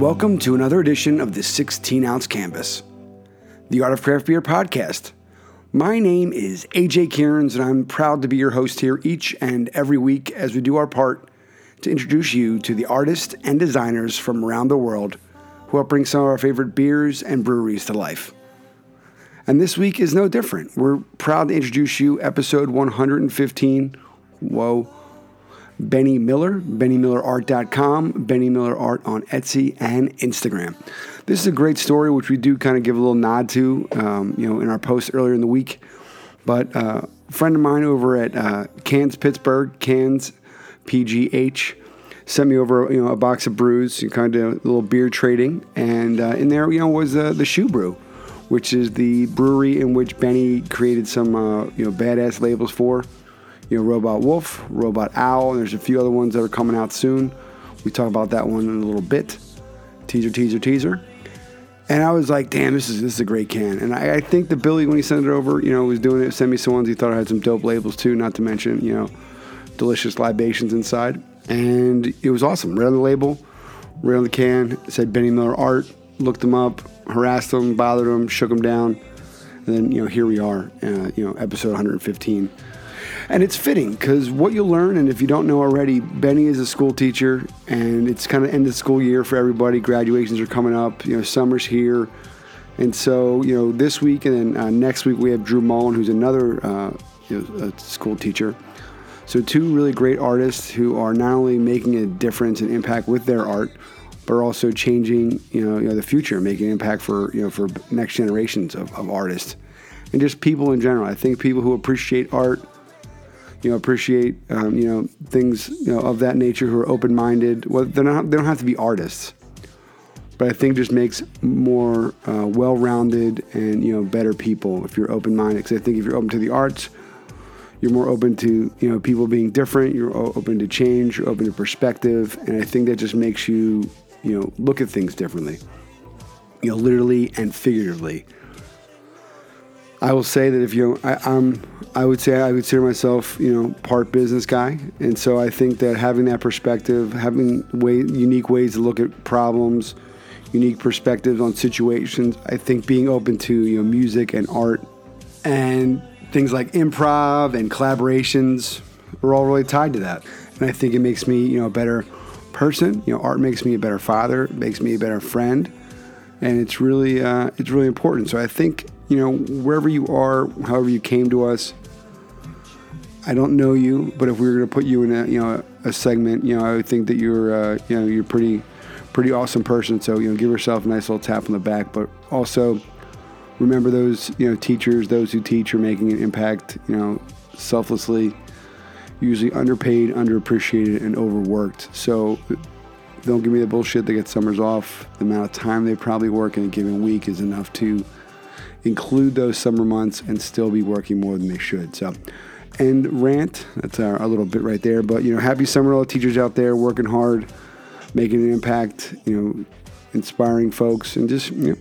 welcome to another edition of the 16 ounce canvas, the Art of Craft Beer podcast. My name is AJ Cairns, and I'm proud to be your host here each and every week as we do our part to introduce you to the artists and designers from around the world who help bring some of our favorite beers and breweries to life. And this week is no different. We're proud to introduce you episode 115. Whoa. Benny Miller, BennyMillerArt.com, Benny Miller Art on Etsy and Instagram. This is a great story, which we do kind of give a little nod to, um, you know, in our post earlier in the week. But uh, a friend of mine over at uh, Cans Pittsburgh, Cans PGH, sent me over, you know, a box of brews, kind of a little beer trading, and uh, in there, you know, was uh, the ShuBrew, which is the brewery in which Benny created some, uh, you know, badass labels for you know, Robot Wolf, Robot Owl, and there's a few other ones that are coming out soon. We talk about that one in a little bit. Teaser, teaser, teaser. And I was like, damn, this is this is a great can. And I, I think the Billy, when he sent it over, you know, was doing it, sent me some ones. He thought I had some dope labels too, not to mention, you know, delicious libations inside. And it was awesome. Right on the label, right on the can, it said Benny Miller Art. Looked them up, harassed them, bothered them, shook them down. And then, you know, here we are, uh, you know, episode 115. And it's fitting because what you'll learn, and if you don't know already, Benny is a school teacher, and it's kind of end of school year for everybody. Graduations are coming up, you know, summer's here. And so, you know, this week and then uh, next week we have Drew Mullen, who's another uh, you know, school teacher. So, two really great artists who are not only making a difference and impact with their art, but are also changing, you know, you know the future, making an impact for you know for next generations of, of artists and just people in general. I think people who appreciate art you know, appreciate, um, you know, things, you know, of that nature who are open-minded. Well, they're not, they don't have to be artists, but I think just makes more uh, well-rounded and, you know, better people if you're open-minded. Because I think if you're open to the arts, you're more open to, you know, people being different. You're open to change. You're open to perspective. And I think that just makes you, you know, look at things differently, you know, literally and figuratively. I will say that if you, I, I'm, I would say I consider myself, you know, part business guy, and so I think that having that perspective, having way, unique ways to look at problems, unique perspectives on situations, I think being open to you know music and art, and things like improv and collaborations are all really tied to that, and I think it makes me, you know, a better person. You know, art makes me a better father, makes me a better friend, and it's really, uh, it's really important. So I think you know, wherever you are, however you came to us, I don't know you, but if we were going to put you in a, you know, a segment, you know, I would think that you're, uh, you know, you're pretty, pretty awesome person. So, you know, give yourself a nice little tap on the back, but also remember those, you know, teachers, those who teach are making an impact, you know, selflessly, usually underpaid, underappreciated, and overworked. So don't give me the bullshit they get summers off. The amount of time they probably work in a given week is enough to include those summer months and still be working more than they should. So, and rant, that's our, our little bit right there. But, you know, happy summer, all the teachers out there working hard, making an impact, you know, inspiring folks, and just, you know,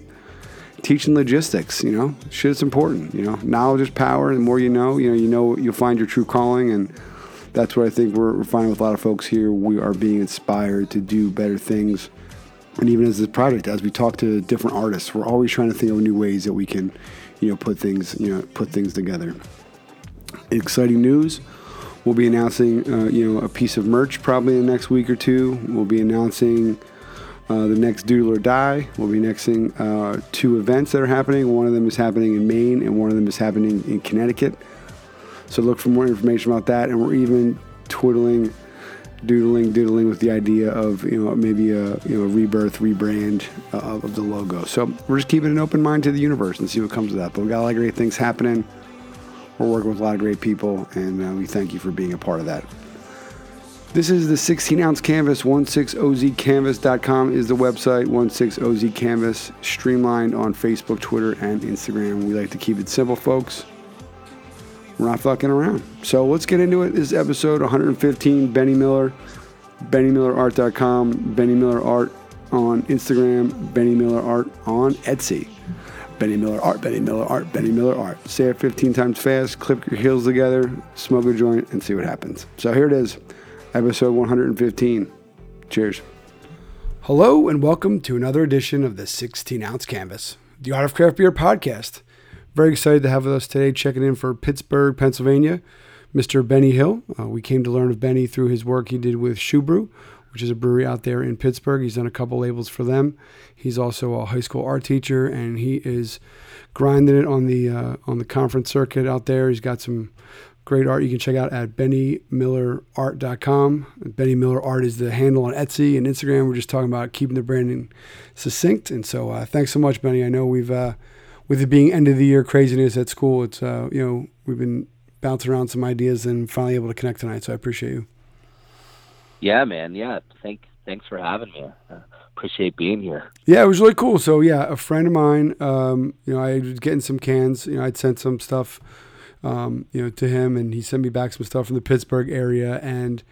teaching logistics, you know, shit's important, you know, knowledge is power. The more you know, you know, you know, you'll find your true calling. And that's what I think we're, we're finding with a lot of folks here. We are being inspired to do better things and even as this project, as we talk to different artists, we're always trying to think of new ways that we can, you know, put things, you know, put things together. Exciting news! We'll be announcing, uh, you know, a piece of merch probably in the next week or two. We'll be announcing uh, the next Doodle or Die. We'll be announcing uh, two events that are happening. One of them is happening in Maine, and one of them is happening in Connecticut. So look for more information about that. And we're even twiddling doodling, doodling with the idea of you know maybe a you know a rebirth, rebrand uh, of the logo. So we're just keeping an open mind to the universe and see what comes of that. But we got a lot of great things happening. We're working with a lot of great people, and uh, we thank you for being a part of that. This is the 16 ounce canvas. 16ozcanvas.com is the website. 16ozcanvas streamlined on Facebook, Twitter, and Instagram. We like to keep it simple, folks we're not fucking around. So let's get into it. This is episode 115. Benny Miller, BennyMillerArt.com, Benny Miller Art on Instagram, Benny Miller Art on Etsy. Benny Miller Art, Benny Miller Art, Benny Miller Art. Say it 15 times fast, clip your heels together, smoke a joint, and see what happens. So here it is, episode 115. Cheers. Hello and welcome to another edition of the 16 ounce canvas, the Art of Craft Beer podcast. Very excited to have with us today, checking in for Pittsburgh, Pennsylvania, Mr. Benny Hill. Uh, we came to learn of Benny through his work he did with ShuBrew, which is a brewery out there in Pittsburgh. He's done a couple labels for them. He's also a high school art teacher, and he is grinding it on the uh, on the conference circuit out there. He's got some great art you can check out at bennymillerart.com. Benny Miller Art is the handle on Etsy and Instagram. We're just talking about keeping the branding succinct. And so uh, thanks so much, Benny. I know we've, uh, with it being end of the year craziness at school, it's, uh, you know, we've been bouncing around some ideas and finally able to connect tonight. So I appreciate you. Yeah, man. Yeah. Thank, thanks for having me. appreciate being here. Yeah, it was really cool. So yeah, a friend of mine, um, you know, I was getting some cans, you know, I'd sent some stuff um, you know, to him, and he sent me back some stuff from the Pittsburgh area, and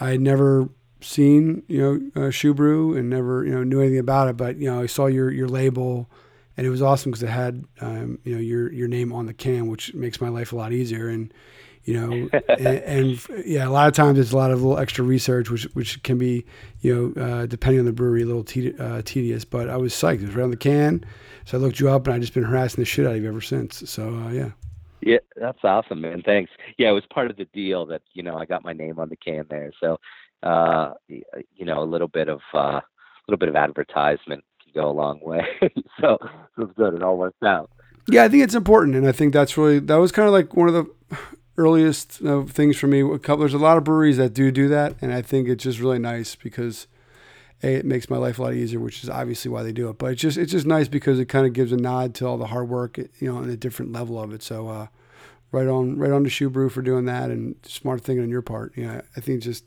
I had never seen you know uh, ShuBrew and never you know knew anything about it, but you know I saw your your label, and it was awesome because it had um, you know your your name on the can, which makes my life a lot easier, and you know, and, and, yeah, a lot of times it's a lot of little extra research, which which can be, you know, uh, depending on the brewery, a little te- uh, tedious. But I was psyched; it was right on the can, so I looked you up, and I just been harassing the shit out of you ever since. So uh, yeah. Yeah, that's awesome, man. Thanks. Yeah, it was part of the deal that you know I got my name on the can there. So, uh, you know, a little bit of uh, a little bit of advertisement go a long way. so it was good. It all worked out. Yeah, I think it's important, and I think that's really that was kind of like one of the earliest uh, things for me. A couple, there's a lot of breweries that do do that, and I think it's just really nice because a, it makes my life a lot easier, which is obviously why they do it. But it's just it's just nice because it kind of gives a nod to all the hard work, you know, and a different level of it. So uh, right on right on to ShuBrew for doing that and smart thing on your part. Yeah, I think just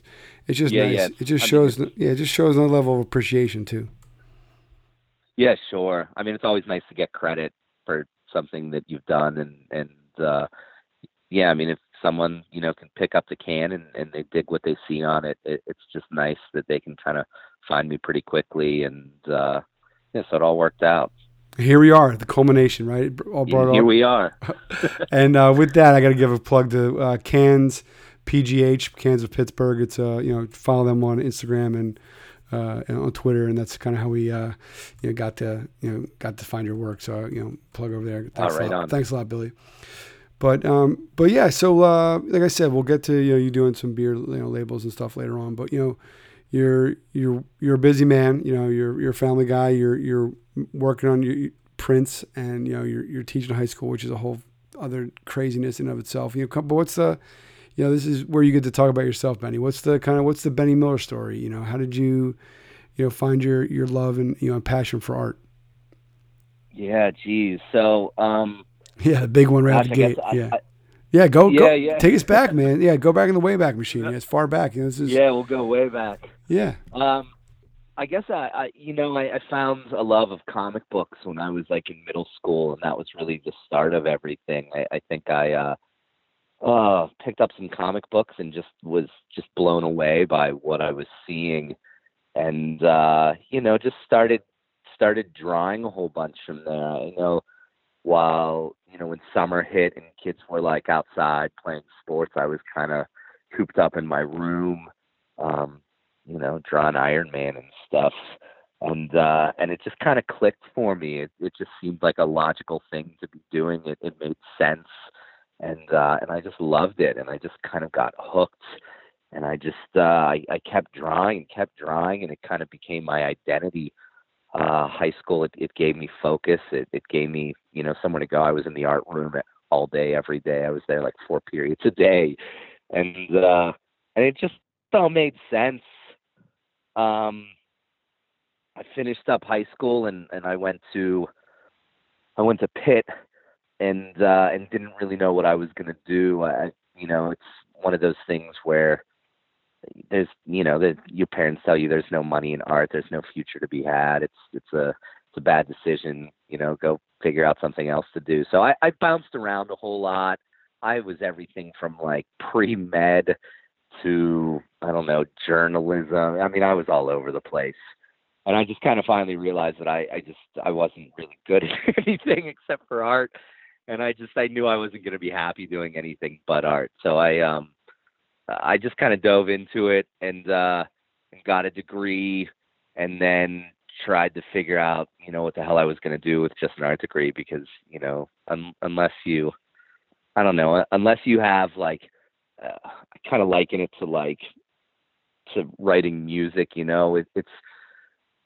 it's just yeah, nice. Yeah. It just I shows mean, yeah, it just shows another level of appreciation too. Yeah, sure. I mean, it's always nice to get credit for something that you've done, and and uh, yeah, I mean, if someone you know can pick up the can and, and they dig what they see on it, it it's just nice that they can kind of find me pretty quickly, and uh, yeah, so it all worked out. Here we are, the culmination, right? All brought Here we are. and uh, with that, I got to give a plug to uh, Cans PGH, Cans of Pittsburgh. It's uh, you know follow them on Instagram and, uh, on Twitter, and that's kind of how we uh, you know got to you know got to find your work. So you know plug over there. Thanks All right, a lot. On. Thanks a lot, Billy. But um, but yeah, so uh, like I said, we'll get to you know you doing some beer you know labels and stuff later on. But you know you're you're you're a busy man. You know, you're you're a family guy. You're you're working on your prints, and you know you're you're teaching high school, which is a whole other craziness in of itself. You know, but what's the you know this is where you get to talk about yourself, Benny. What's the kind of what's the Benny Miller story? You know, how did you you know find your your love and you know passion for art? Yeah, geez. So um, yeah, the big one right gosh, out the gate. I, yeah. I, yeah, go, yeah, go yeah. take us back, man. Yeah, go back in the Wayback Machine. Yeah, as far back. You know, this is, yeah, we'll go way back. Yeah. Um, I guess I, I you know, I, I found a love of comic books when I was like in middle school, and that was really the start of everything. I, I think I uh, uh, picked up some comic books and just was just blown away by what I was seeing, and uh, you know, just started started drawing a whole bunch from there. I know while you know when summer hit and kids were like outside playing sports, I was kind of cooped up in my room, um, you know, drawing Iron Man and stuff. And uh, and it just kind of clicked for me. It, it just seemed like a logical thing to be doing. It, it made sense, and uh, and I just loved it. And I just kind of got hooked. And I just uh, I, I kept drawing and kept drawing, and it kind of became my identity uh, high school, it, it gave me focus. It, it gave me, you know, somewhere to go. I was in the art room all day, every day. I was there like four periods a day, and uh, and it just all made sense. Um, I finished up high school and and I went to I went to Pitt and uh, and didn't really know what I was gonna do. I, you know, it's one of those things where there's you know that your parents tell you there's no money in art there's no future to be had. It's it's a it's a bad decision you know go figure out something else to do. So i i bounced around a whole lot. I was everything from like pre-med to i don't know journalism. I mean i was all over the place. And i just kind of finally realized that i i just i wasn't really good at anything except for art and i just i knew i wasn't going to be happy doing anything but art. So i um I just kind of dove into it and uh, and got a degree and then tried to figure out, you know, what the hell I was going to do with just an art degree because, you know, un- unless you, I don't know, unless you have like, uh, I kind of liken it to like, to writing music, you know, it, it's,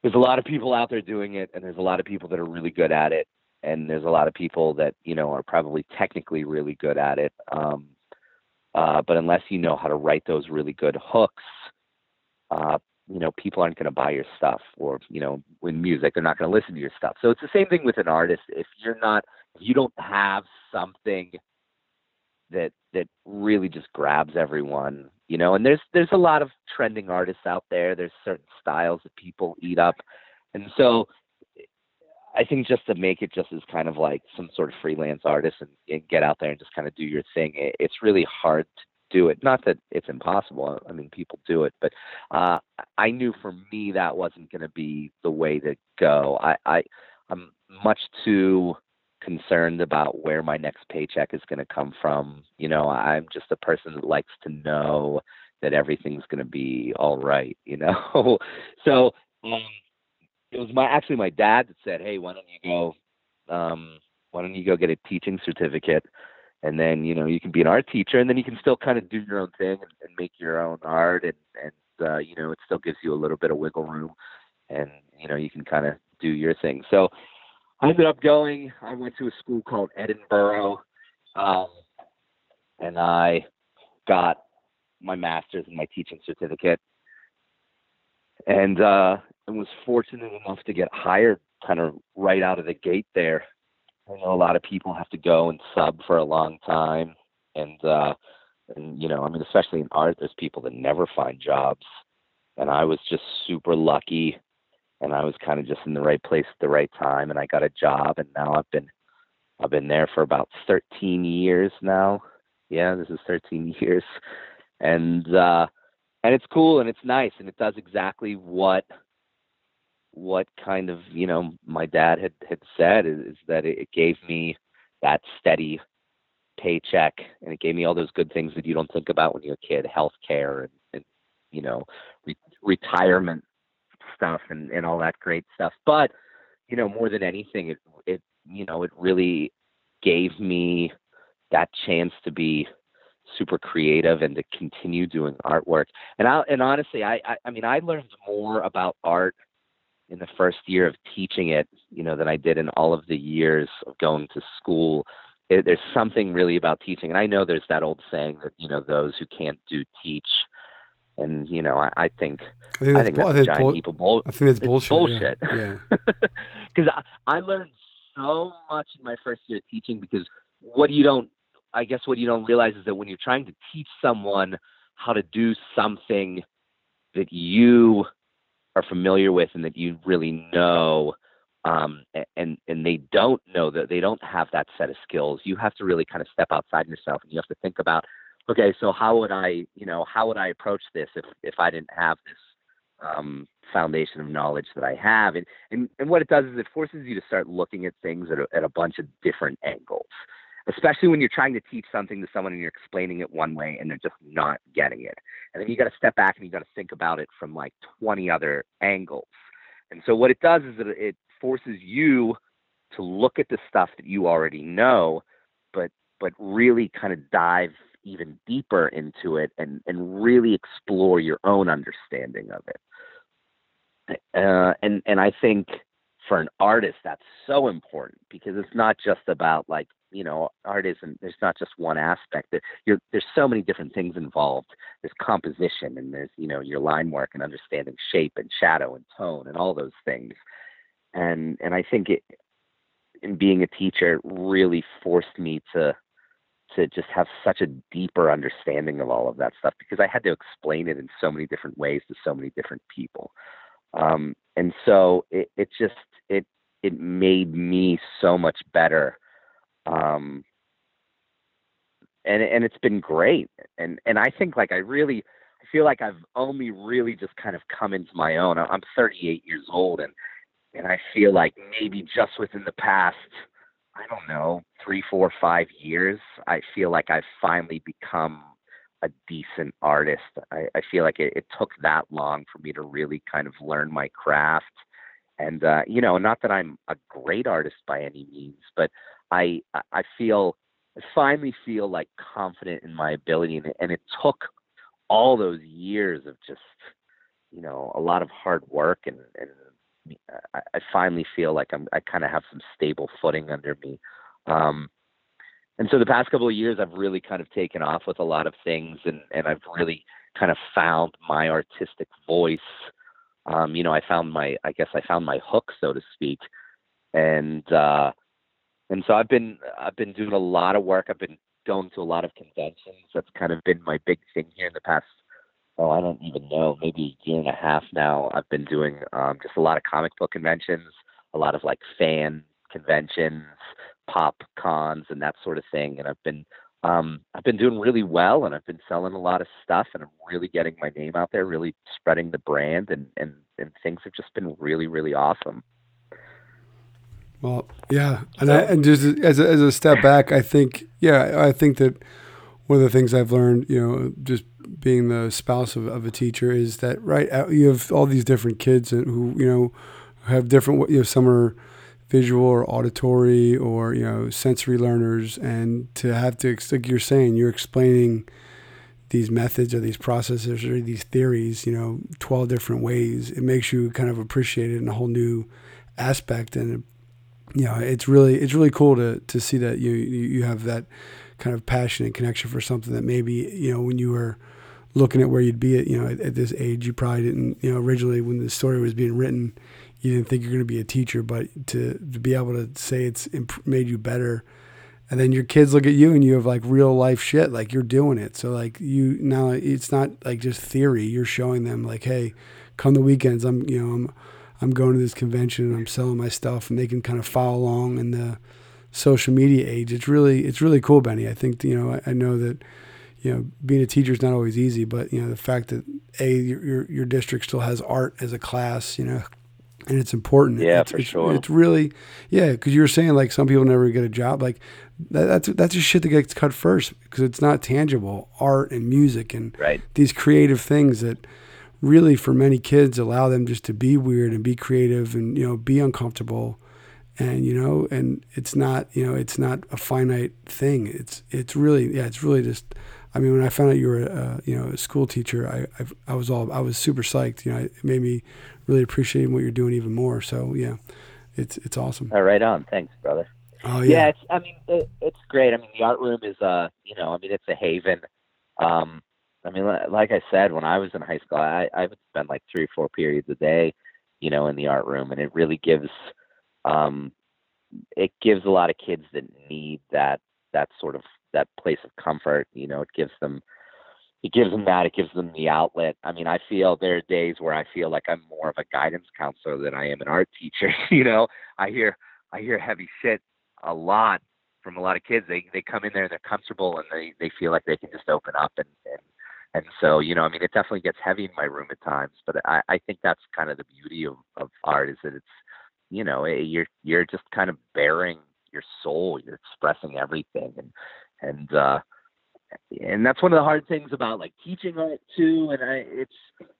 there's a lot of people out there doing it and there's a lot of people that are really good at it and there's a lot of people that you know are probably technically really good at it um, uh, but unless you know how to write those really good hooks uh, you know people aren't going to buy your stuff or you know in music they're not going to listen to your stuff. So it's the same thing with an artist. If you're not if you don't have something that that really just grabs everyone you know and there's there's a lot of trending artists out there. There's certain styles that people eat up. And so I think just to make it just as kind of like some sort of freelance artist and, and get out there and just kind of do your thing, it, it's really hard to do it. Not that it's impossible. I mean, people do it, but uh, I knew for me that wasn't going to be the way to go. I, I I'm much too concerned about where my next paycheck is going to come from. You know, I'm just a person that likes to know that everything's going to be all right. You know, so. Um, it was my actually my dad that said, "Hey, why don't you go? Um, why don't you go get a teaching certificate, and then you know you can be an art teacher, and then you can still kind of do your own thing and, and make your own art, and and uh, you know it still gives you a little bit of wiggle room, and you know you can kind of do your thing." So I ended up going. I went to a school called Edinboro, um, and I got my master's and my teaching certificate and uh, and was fortunate enough to get hired kind of right out of the gate there. I know a lot of people have to go and sub for a long time, and uh, and you know, I mean, especially in art, there's people that never find jobs, and I was just super lucky, and I was kind of just in the right place at the right time, and I got a job, and now I've been I've been there for about 13 years now. Yeah, this is 13 years, and uh, and it's cool and it's nice and it does exactly what what kind of you know my dad had had said is, is that it, it gave me that steady paycheck and it gave me all those good things that you don't think about when you're a kid health care and, and you know re- retirement stuff and, and all that great stuff. But you know more than anything it it you know it really gave me that chance to be super creative and to continue doing artwork. And I and honestly, I, I I mean, I learned more about art in the first year of teaching it, you know, than I did in all of the years of going to school. It, there's something really about teaching, and I know there's that old saying that you know those who can't do teach, and you know I, I think I think, I think that's I think a giant bull- heap of bull- I think it's bullshit. bullshit. Yeah, because yeah. I, I learned so much in my first year of teaching because what you don't I guess what you don't realize is that when you're trying to teach someone how to do something that you are familiar with and that you really know, um, and and they don't know that they don't have that set of skills, you have to really kind of step outside yourself and you have to think about, okay, so how would I, you know, how would I approach this if if I didn't have this um, foundation of knowledge that I have, and, and and what it does is it forces you to start looking at things at a, at a bunch of different angles especially when you're trying to teach something to someone and you're explaining it one way and they're just not getting it. And then you got to step back and you got to think about it from like 20 other angles. And so what it does is that it forces you to look at the stuff that you already know, but but really kind of dive even deeper into it and and really explore your own understanding of it. Uh, and and I think for an artist that's so important because it's not just about like you know art isn't there's not just one aspect that you're there's so many different things involved. There's composition and there's you know your line work and understanding shape and shadow and tone and all those things. And and i think it in being a teacher it really forced me to to just have such a deeper understanding of all of that stuff because i had to explain it in so many different ways to so many different people um, and so it, it just it it made me so much better um, and and it's been great. And and I think like I really I feel like I've only really just kind of come into my own. I'm 38 years old, and and I feel like maybe just within the past I don't know three, four, five years, I feel like I've finally become a decent artist. I, I feel like it, it took that long for me to really kind of learn my craft. And uh, you know, not that I'm a great artist by any means, but I I feel I finally feel like confident in my ability, and, it, and it took all those years of just you know a lot of hard work and and I, I finally feel like I'm I kind of have some stable footing under me. Um, and so the past couple of years, I've really kind of taken off with a lot of things, and and I've really kind of found my artistic voice. Um, you know, I found my I guess I found my hook, so to speak, and uh, and so I've been I've been doing a lot of work. I've been going to a lot of conventions. That's kind of been my big thing here in the past oh, I don't even know, maybe a year and a half now. I've been doing um, just a lot of comic book conventions, a lot of like fan conventions, pop cons, and that sort of thing. And I've been um, I've been doing really well, and I've been selling a lot of stuff, and I'm really getting my name out there, really spreading the brand, and and and things have just been really really awesome. Well, yeah, and so, I, and just as a, as a step back, I think yeah, I think that one of the things I've learned, you know, just being the spouse of, of a teacher is that right you have all these different kids who you know have different you know some are visual or auditory or you know sensory learners and to have to like you're saying you're explaining these methods or these processes or these theories you know 12 different ways it makes you kind of appreciate it in a whole new aspect. And you know it's really it's really cool to to see that you you have that kind of passion and connection for something that maybe you know when you were looking at where you'd be at, you know, at, at, this age, you probably didn't, you know, originally when the story was being written, you didn't think you're going to be a teacher, but to, to be able to say it's imp- made you better. And then your kids look at you and you have like real life shit, like you're doing it. So like you now it's not like just theory. You're showing them like, Hey, come the weekends. I'm, you know, I'm, I'm going to this convention and I'm selling my stuff and they can kind of follow along in the social media age. It's really, it's really cool, Benny. I think, you know, I, I know that, you know, being a teacher is not always easy, but you know, the fact that a your your, your district still has art as a class, you know, and it's important. Yeah, it's, for it's, sure. It's really, yeah, because you were saying like some people never get a job. Like that, that's that's just shit that gets cut first because it's not tangible. Art and music and right. these creative things that really for many kids allow them just to be weird and be creative and you know be uncomfortable and you know and it's not you know it's not a finite thing it's it's really yeah it's really just I mean, when I found out you were, a, you know, a school teacher, I, I, I was all, I was super psyched. You know, it made me really appreciate what you're doing even more. So yeah, it's it's awesome. All right, on. Thanks, brother. Oh yeah. Yeah, it's. I mean, it, it's great. I mean, the art room is, uh, you know, I mean, it's a haven. Um, I mean, like I said, when I was in high school, I, I would spend like three or four periods a day, you know, in the art room, and it really gives, um, it gives a lot of kids that need that that sort of that place of comfort. You know, it gives them it gives them that. It gives them the outlet. I mean, I feel there are days where I feel like I'm more of a guidance counselor than I am an art teacher. you know, I hear I hear heavy shit a lot from a lot of kids. They they come in there and they're comfortable and they they feel like they can just open up and and and so you know, I mean, it definitely gets heavy in my room at times. But I I think that's kind of the beauty of of art is that it's you know eh, you're you're just kind of bearing your soul. You're expressing everything and and uh, and that's one of the hard things about like teaching art too. And I, it's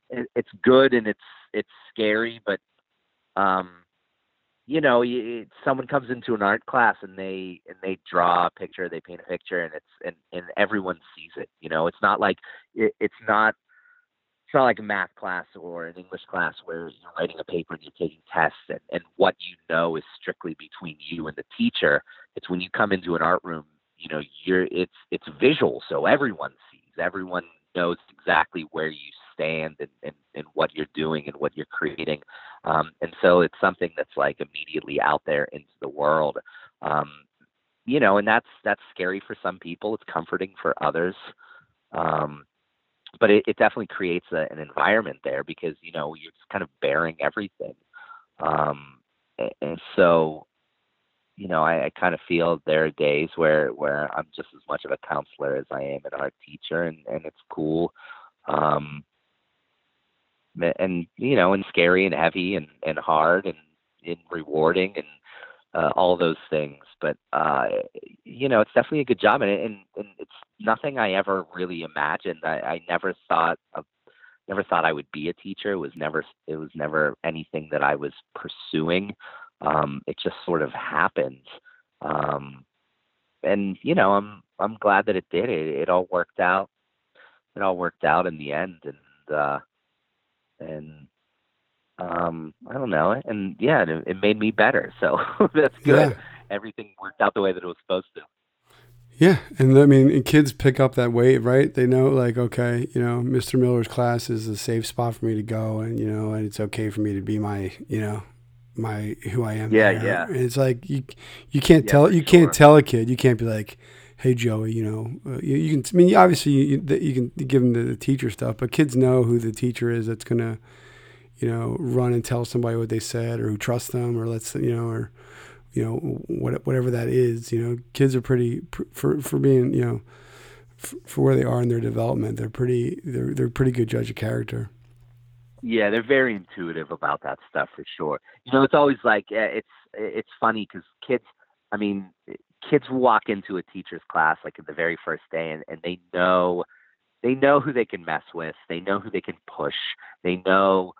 it, it's good and it's it's scary, but um, you know, you, someone comes into an art class and they and they draw a picture, they paint a picture, and it's and and everyone sees it. You know, it's not like it, it's not it's not like a math class or an English class where you're writing a paper and you're taking tests and, and what you know is strictly between you and the teacher. It's when you come into an art room, you know you're it's it's visual so everyone sees everyone knows exactly where you stand and, and, and what you're doing and what you're creating. Um, and so it's something that's like immediately out there into the world. Um, you know and that's that's scary for some people it's comforting for others. Um, but it, it definitely creates a, an environment there because you know you're just kind of bearing everything. Um, and so you know, I, I kind of feel there are days where where I'm just as much of a counselor as I am an art teacher, and and it's cool, um, and you know, and scary and heavy and and hard and and rewarding and uh, all those things. But uh, you know, it's definitely a good job, and and and it's nothing I ever really imagined. I, I never thought of never thought I would be a teacher. It was never it was never anything that I was pursuing. Um, it just sort of happened. Um, and you know, I'm I'm glad that it did. It it all worked out. It all worked out in the end and uh and um I don't know. And yeah, it, it made me better. So that's good. Yeah. Everything worked out the way that it was supposed to. Yeah, and I mean, kids pick up that weight, right? They know, like, okay, you know, Mr. Miller's class is a safe spot for me to go, and you know, and it's okay for me to be my, you know, my who I am. Yeah, yeah. And it's like you, you can't yeah, tell, you sure. can't tell a kid, you can't be like, hey Joey, you know, uh, you, you, can. I mean, obviously, you, you can give them the, the teacher stuff, but kids know who the teacher is that's gonna, you know, run and tell somebody what they said, or who trusts them, or let's, you know, or you know, what, whatever that is. You know, kids are pretty for for being, you know, for, for where they are in their development. They're pretty they're they're pretty good judge of character. Yeah, they're very intuitive about that stuff for sure. You know, it's always like eh, it's it's funny because kids. I mean, kids walk into a teacher's class like the very first day, and, and they know they know who they can mess with. They know who they can push. They know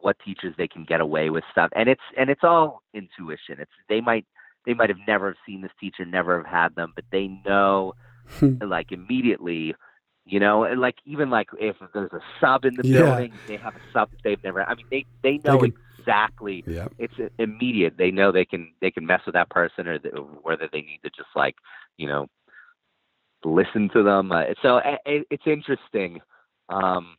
what teachers they can get away with stuff and it's and it's all intuition it's they might they might have never seen this teacher never have had them but they know hmm. like immediately you know and like even like if there's a sub in the yeah. building they have a sub that they've never i mean they they know they can, exactly yeah. it's immediate they know they can they can mess with that person or the, whether they need to just like you know listen to them uh, so it, it's interesting um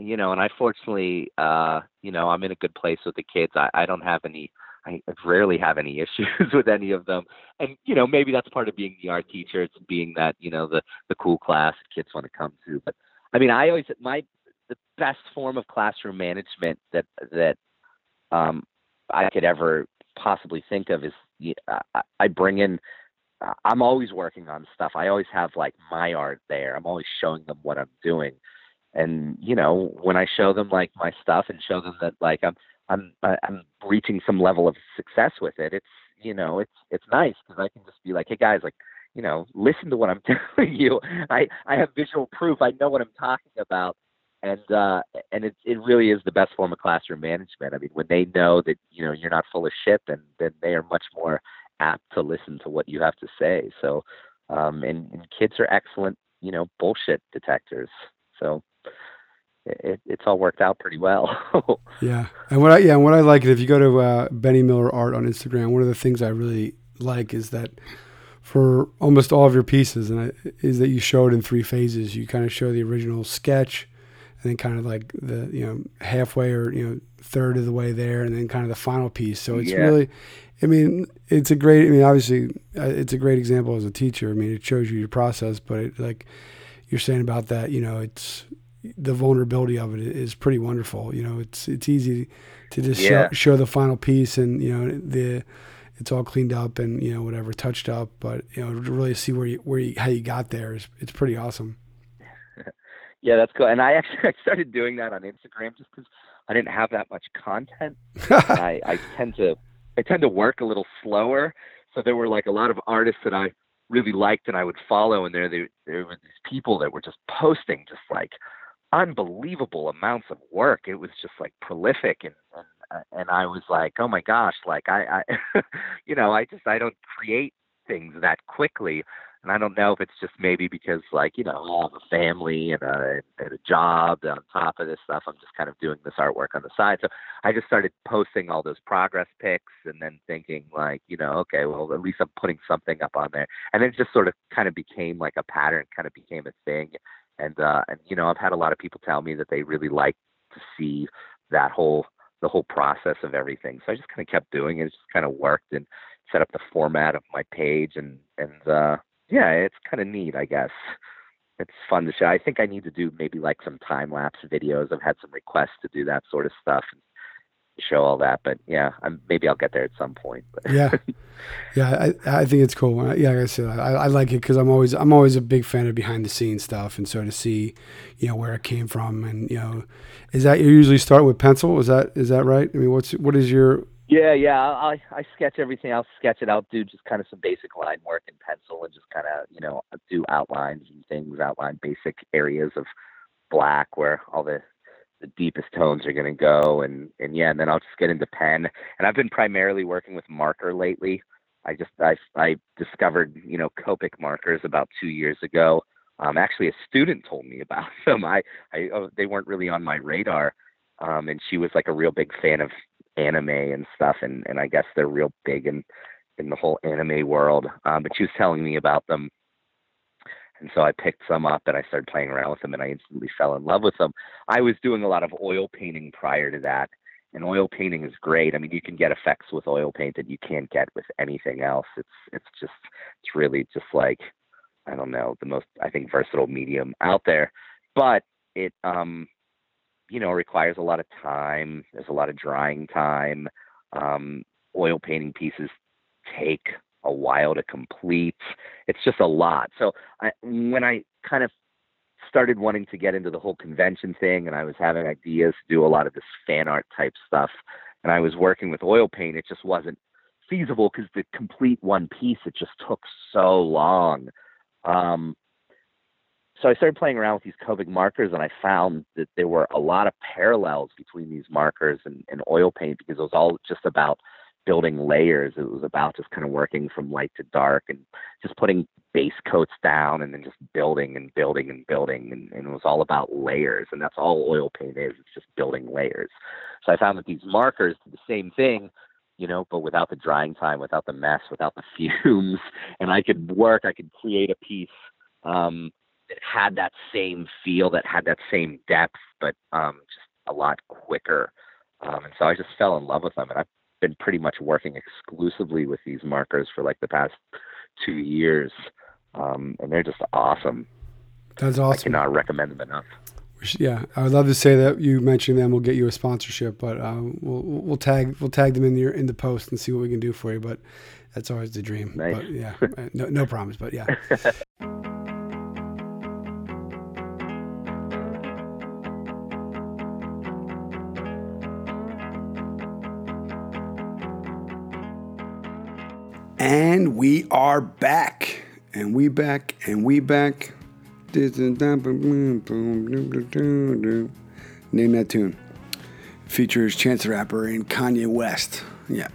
you know, and I fortunately, uh, you know, I'm in a good place with the kids. I, I don't have any, I rarely have any issues with any of them. And, you know, maybe that's part of being the art teacher. It's being that, you know, the, the cool class kids want to come to. But I mean, I always, my, the best form of classroom management that, that, um, I could ever possibly think of is I, I bring in, I'm always working on stuff. I always have like my art there. I'm always showing them what I'm doing and you know when i show them like my stuff and show them that like i'm i'm i'm reaching some level of success with it it's you know it's it's nice because i can just be like hey guys like you know listen to what i'm telling you. I i have visual proof. I know what i'm talking about. And uh and it it really is the best form of classroom management. I mean when they know that you know you're not full of shit and then they are much more apt to listen to what you have to say. So um and, and kids are excellent you know bullshit detectors. So it, it's all worked out pretty well. yeah, and what I yeah, and what I like is if you go to uh, Benny Miller Art on Instagram, one of the things I really like is that for almost all of your pieces, and I, is that you show it in three phases. You kind of show the original sketch, and then kind of like the you know halfway or you know third of the way there, and then kind of the final piece. So it's yeah. really, I mean, it's a great. I mean, obviously, uh, it's a great example as a teacher. I mean, it shows you your process, but it, like you're saying about that, you know, it's the vulnerability of it is pretty wonderful. You know, it's it's easy to just yeah. show, show the final piece and you know the it's all cleaned up and you know whatever touched up, but you know to really see where you where you how you got there is it's pretty awesome. yeah, that's cool. And I actually I started doing that on Instagram just because I didn't have that much content. I I tend to I tend to work a little slower, so there were like a lot of artists that I really liked and I would follow, and there there, there were these people that were just posting just like unbelievable amounts of work. It was just like prolific and and, and I was like, oh my gosh, like I, I you know, I just I don't create things that quickly. And I don't know if it's just maybe because like, you know, I have a family and a, and a job on top of this stuff. I'm just kind of doing this artwork on the side. So I just started posting all those progress pics and then thinking like, you know, okay, well, at least I'm putting something up on there. And it just sort of kind of became like a pattern, kind of became a thing and uh, and you know I've had a lot of people tell me that they really like to see that whole the whole process of everything. So I just kind of kept doing it. It just kind of worked and set up the format of my page and and uh, yeah, it's kind of neat, I guess. It's fun to show. I think I need to do maybe like some time lapse videos. I've had some requests to do that sort of stuff. And, show all that. But yeah, I'm, maybe I'll get there at some point. yeah, yeah, I, I think it's cool. Yeah, like I said, I, I like it because I'm always I'm always a big fan of behind the scenes stuff, and so to see, you know, where it came from, and you know, is that you usually start with pencil? Is that is that right? I mean, what's what is your Yeah, yeah. I I sketch everything. I'll sketch it. I'll do just kind of some basic line work in pencil and just kind of you know do outlines and things. Outline basic areas of black where all the the deepest tones are going to go and and yeah and then i'll just get into pen. And i've been primarily working with marker lately. I just i i discovered you know copic markers about two years ago. Um actually a student told me about them. I i oh, they weren't really on my radar. Um and she was like a real big fan of anime and stuff and and i guess they're real big in in the whole anime world. Um but she was telling me about them and so I picked some up and I started playing around with them and I instantly fell in love with them. I was doing a lot of oil painting prior to that. And oil painting is great. I mean, you can get effects with oil paint that you can't get with anything else. It's it's just it's really just like I don't know, the most I think versatile medium out there. But it um you know, requires a lot of time. There's a lot of drying time. Um oil painting pieces take a while to complete. It's just a lot. So I, when I kind of started wanting to get into the whole convention thing and I was having ideas to do a lot of this fan art type stuff and I was working with oil paint, it just wasn't feasible because to complete one piece, it just took so long. Um, so I started playing around with these Copic markers and I found that there were a lot of parallels between these markers and, and oil paint because it was all just about building layers. It was about just kind of working from light to dark and just putting base coats down and then just building and building and building. And, and, it was all about layers. And that's all oil paint is. It's just building layers. So I found that these markers did the same thing, you know, but without the drying time, without the mess, without the fumes. And I could work, I could create a piece um, that had that same feel, that had that same depth, but um, just a lot quicker. Um, and so I just fell in love with them. And I've been pretty much working exclusively with these markers for like the past two years, um, and they're just awesome. That's awesome. I cannot recommend them enough. Yeah, I would love to say that you mentioned them. We'll get you a sponsorship, but uh, we'll we'll tag we'll tag them in the in the post and see what we can do for you. But that's always the dream. Nice. But yeah, no no promise, but yeah. And we are back. And we back. And we back. Name that tune. Features Chance the Rapper and Kanye West. Yeah.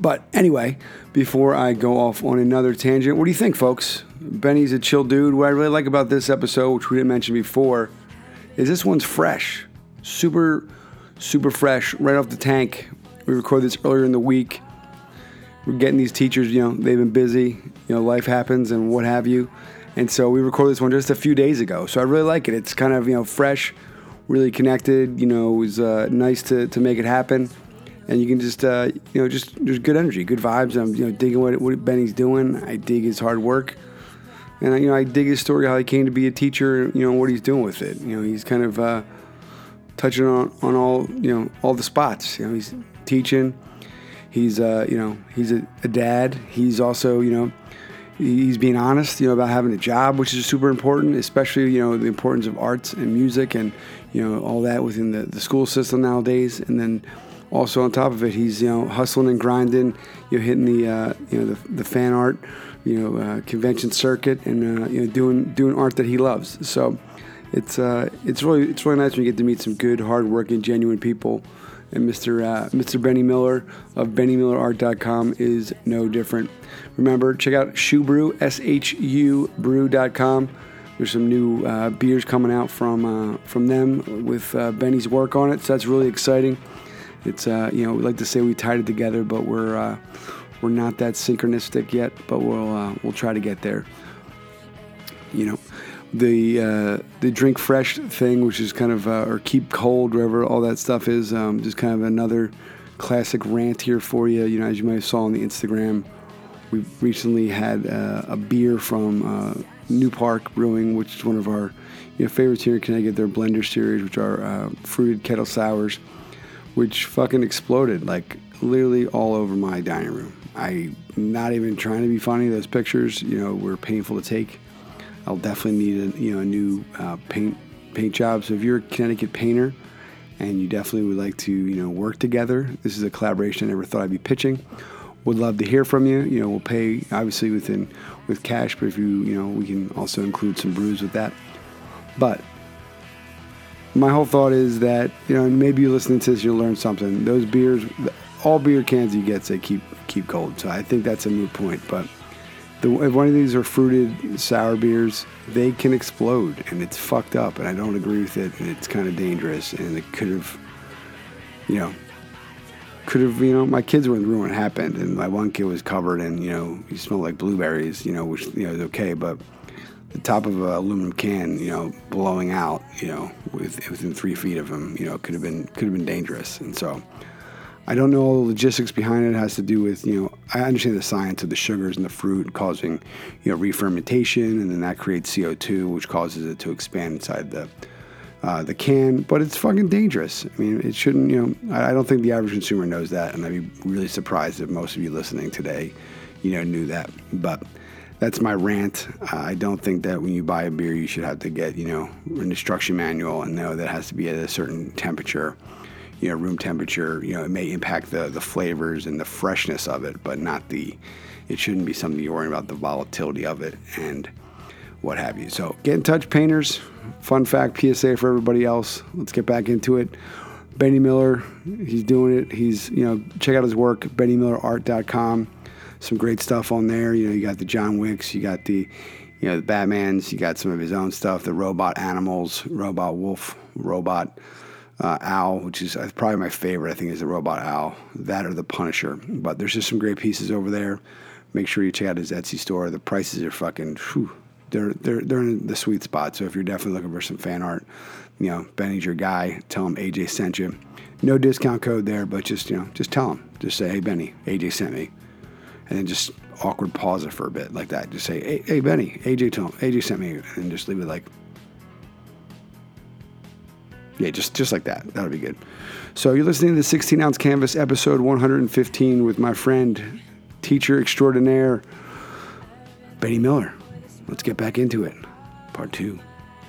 But anyway, before I go off on another tangent, what do you think, folks? Benny's a chill dude. What I really like about this episode, which we didn't mention before, is this one's fresh. Super, super fresh, right off the tank. We recorded this earlier in the week we're getting these teachers, you know, they've been busy, you know, life happens and what have you. And so we recorded this one just a few days ago. So I really like it. It's kind of, you know, fresh, really connected, you know, it was uh, nice to, to make it happen. And you can just, uh, you know, just there's good energy, good vibes. I'm, you know, digging what, what Benny's doing. I dig his hard work. And, you know, I dig his story, how he came to be a teacher, you know, what he's doing with it. You know, he's kind of uh, touching on, on all, you know, all the spots. You know, he's teaching, He's, uh, you know, he's a, a dad. He's also, you know, he's being honest, you know, about having a job, which is super important, especially, you know, the importance of arts and music and, you know, all that within the, the school system nowadays. And then also on top of it, he's, you know, hustling and grinding, you know, hitting the, uh, you know, the, the fan art, you know, uh, convention circuit and, uh, you know, doing, doing art that he loves. So it's, uh, it's really, it's really nice when you get to meet some good, hardworking, genuine people and Mr. Uh, Mr. Benny Miller of BennyMillerArt.com is no different. Remember, check out Shu Brew, S H U Brew.com. There's some new uh, beers coming out from uh, from them with uh, Benny's work on it, so that's really exciting. It's uh, you know we like to say we tied it together, but we're uh, we're not that synchronistic yet, but we'll we'll try to get there. You know, the uh, the drink fresh thing, which is kind of uh, or keep cold, wherever all that stuff is, um, just kind of another classic rant here for you. You know, as you might have saw on the Instagram, we recently had uh, a beer from uh, New Park Brewing, which is one of our you know, favorites here in Connecticut. Their blender series, which are uh, fruited kettle sours, which fucking exploded like literally all over my dining room. I not even trying to be funny. Those pictures, you know, were painful to take I'll definitely need a you know a new uh, paint paint job. So if you're a Connecticut painter and you definitely would like to, you know, work together, this is a collaboration I never thought I'd be pitching. Would love to hear from you. You know, we'll pay obviously within with cash, but if you, you know, we can also include some brews with that. But my whole thought is that you know, maybe you're listening to this, you'll learn something. Those beers, all beer cans you get say keep keep cold. So I think that's a moot point. But the, if one of these are fruited sour beers, they can explode, and it's fucked up. And I don't agree with it. And it's kind of dangerous, and it could have, you know, could have, you know, my kids were in the room when it happened, and my one kid was covered, and you know, he smelled like blueberries, you know, which you know is okay, but the top of an aluminum can, you know, blowing out, you know, with, within three feet of him, you know, could have been could have been dangerous. And so, I don't know all the logistics behind it. it. Has to do with you know, I understand the science of the sugars in the fruit causing, you know, re-fermentation, and then that creates CO two, which causes it to expand inside the uh, the can. But it's fucking dangerous. I mean, it shouldn't. You know, I, I don't think the average consumer knows that, and I'd be really surprised if most of you listening today, you know, knew that. But that's my rant. Uh, I don't think that when you buy a beer, you should have to get, you know, an instruction manual and know that has to be at a certain temperature, you know, room temperature. You know, it may impact the, the flavors and the freshness of it, but not the, it shouldn't be something you're worrying about the volatility of it and what have you. So get in touch, painters. Fun fact, PSA for everybody else. Let's get back into it. Benny Miller, he's doing it. He's, you know, check out his work, bennymillerart.com some great stuff on there. You know, you got the John Wicks, you got the, you know, the Batman's, you got some of his own stuff, the robot animals, robot wolf, robot uh, owl, which is uh, probably my favorite. I think is the robot owl, that or the Punisher. But there's just some great pieces over there. Make sure you check out his Etsy store. The prices are fucking, whew, they're they're they're in the sweet spot. So if you're definitely looking for some fan art, you know, Benny's your guy. Tell him AJ sent you. No discount code there, but just you know, just tell him. Just say, hey Benny, AJ sent me and then just awkward pause it for a bit like that. Just say, hey, hey Benny, AJ told AJ sent me, and just leave it like, yeah, just just like that. That'll be good. So you're listening to the 16 ounce canvas episode 115 with my friend, teacher extraordinaire, Benny Miller. Let's get back into it. Part two,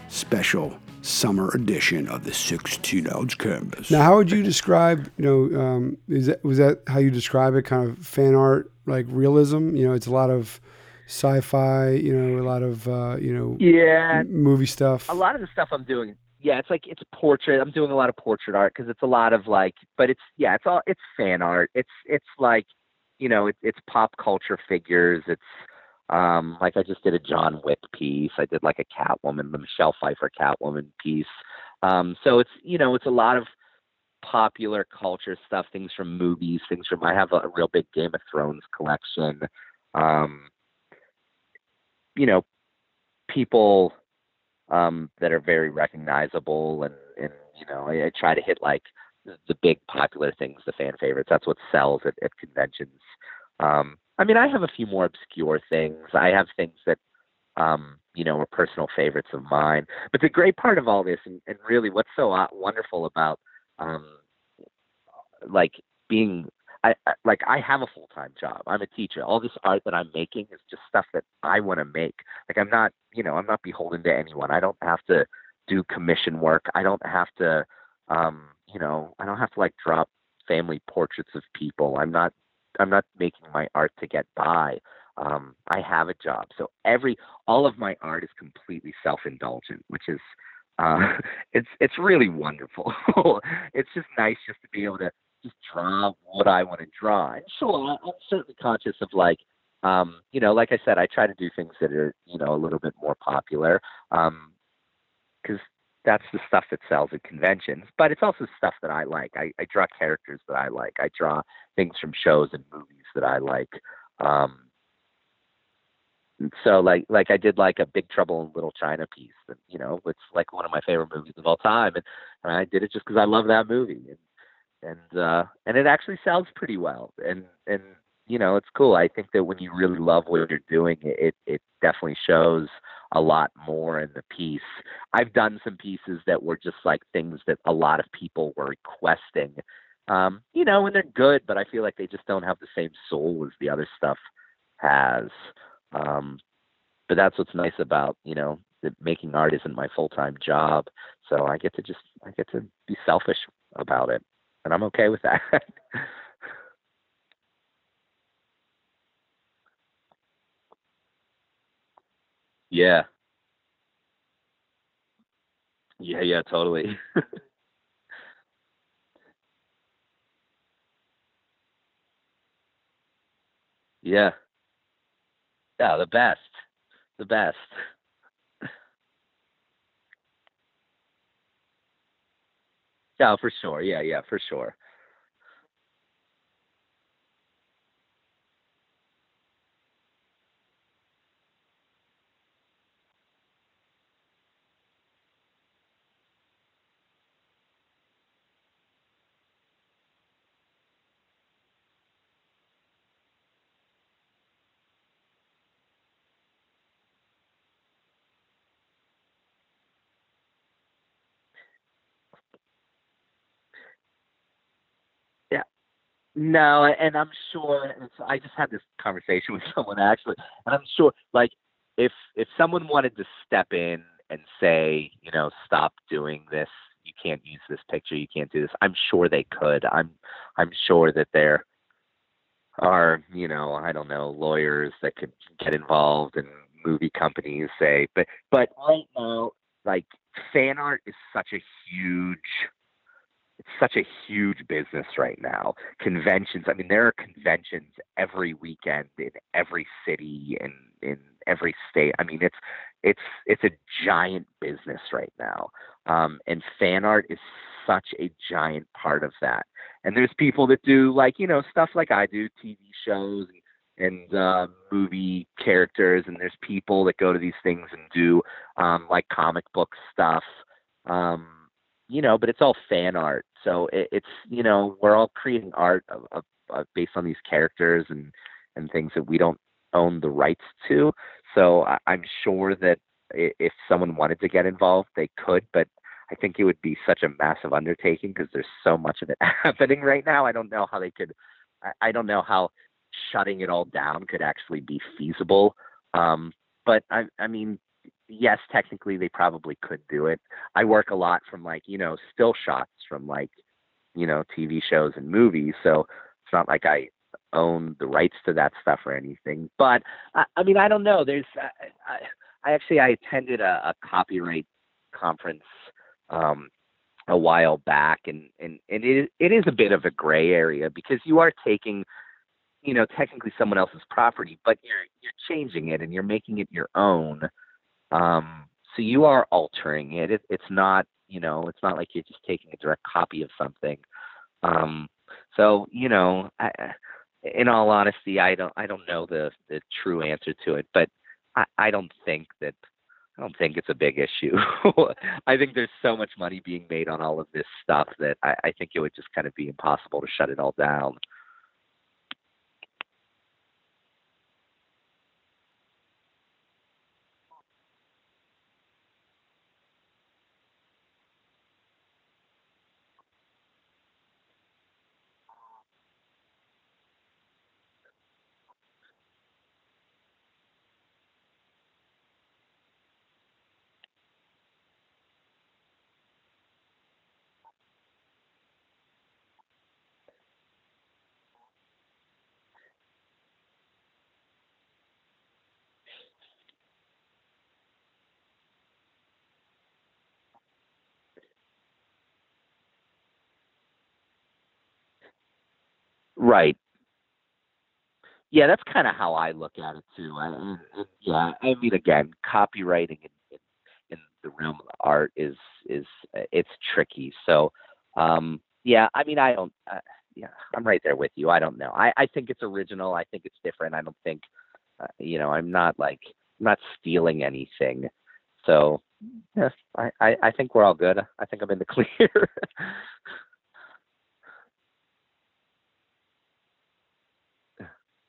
special summer edition of the 16 ounce canvas. Now, how would you describe? You know, um, is that was that how you describe it? Kind of fan art, like realism. You know, it's a lot of sci-fi. You know, a lot of uh, you know, yeah, movie stuff. A lot of the stuff I'm doing. Yeah, it's like it's portrait. I'm doing a lot of portrait art because it's a lot of like, but it's yeah, it's all it's fan art. It's it's like, you know, it, it's pop culture figures. It's um, like I just did a John Wick piece. I did like a Catwoman, the Michelle Pfeiffer Catwoman piece. Um, so it's you know it's a lot of popular culture stuff, things from movies, things from. I have a, real big Game of Thrones collection. Um, you know, people um, that are very recognizable, and and you know I, I try to hit like the, big popular things, the fan favorites. That's what sells at, at conventions. Um, I mean, I have a few more obscure things. I have things that, um, you know, are personal favorites of mine. But the great part of all this, and, and really what's so wonderful about, um, like being, I, I like I have a full time job. I'm a teacher. All this art that I'm making is just stuff that I want to make. Like I'm not, you know, I'm not beholden to anyone. I don't have to do commission work. I don't have to, um, you know, I don't have to like drop family portraits of people. I'm not I'm not making my art to get by. Um, I have a job, so every all of my art is completely self-indulgent, which is uh, it's it's really wonderful. it's just nice just to be able to just draw what I want to draw. And sure, I'm certainly conscious of like, um, you know, like I said, I try to do things that are you know a little bit more popular, because um, that's the stuff that sells at conventions. But it's also stuff that I like. I, I draw characters that I like. I draw things from shows and movies that I like. Um, so like like I did like a Big Trouble in Little China piece that you know it's like one of my favorite movies of all time, and, and I did it just because I love that movie, and and uh, and it actually sells pretty well, and and you know it's cool. I think that when you really love what you're doing, it it definitely shows a lot more in the piece. I've done some pieces that were just like things that a lot of people were requesting. Um, you know, and they're good, but I feel like they just don't have the same soul as the other stuff has. Um, but that's what's nice about, you know, that making art isn't my full time job. So I get to just I get to be selfish about it, and I'm okay with that. yeah. Yeah, yeah, totally. yeah. Yeah, the best. The best. Yeah, for sure. Yeah, yeah, for sure. Yeah. No, and I'm sure. I just had this conversation with someone actually, and I'm sure, like, if if someone wanted to step in and say, you know, stop doing this, you can't use this picture, you can't do this. I'm sure they could. I'm I'm sure that there are, you know, I don't know, lawyers that could get involved and movie companies say, but but right now, like, fan art is such a huge it's such a huge business right now. Conventions, I mean, there are conventions every weekend in every city and in every state. I mean, it's it's it's a giant business right now, um, and fan art is such a giant part of that. And there's people that do like you know stuff like I do, TV shows and, and uh, movie characters, and there's people that go to these things and do um, like comic book stuff. Um, you know, but it's all fan art. So it, it's you know we're all creating art of, of, of based on these characters and and things that we don't own the rights to. So I, I'm sure that if someone wanted to get involved, they could, but I think it would be such a massive undertaking because there's so much of it happening right now. I don't know how they could. I, I don't know how shutting it all down could actually be feasible. Um, but I, I mean, yes, technically they probably could do it. I work a lot from like you know still shots from like you know TV shows and movies, so it's not like I own the rights to that stuff or anything. But I, I mean, I don't know. There's I, I, I actually I attended a, a copyright conference um, a while back, and and and it it is a bit of a gray area because you are taking you know technically someone else's property, but you're you're changing it and you're making it your own. Um, so you are altering it. it. It's not you know it's not like you're just taking a direct copy of something. Um, so you know, I, in all honesty, I don't I don't know the the true answer to it, but I, I don't think that I don't think it's a big issue. I think there's so much money being made on all of this stuff that I, I think it would just kind of be impossible to shut it all down. Right. Yeah, that's kind of how I look at it too. I, and, and, yeah, I mean, again, copywriting in, in, in the realm of art is is uh, it's tricky. So, um, yeah, I mean, I don't. Uh, yeah, I'm right there with you. I don't know. I I think it's original. I think it's different. I don't think, uh, you know, I'm not like I'm not stealing anything. So, yeah, I I, I think we're all good. I think I'm in the clear.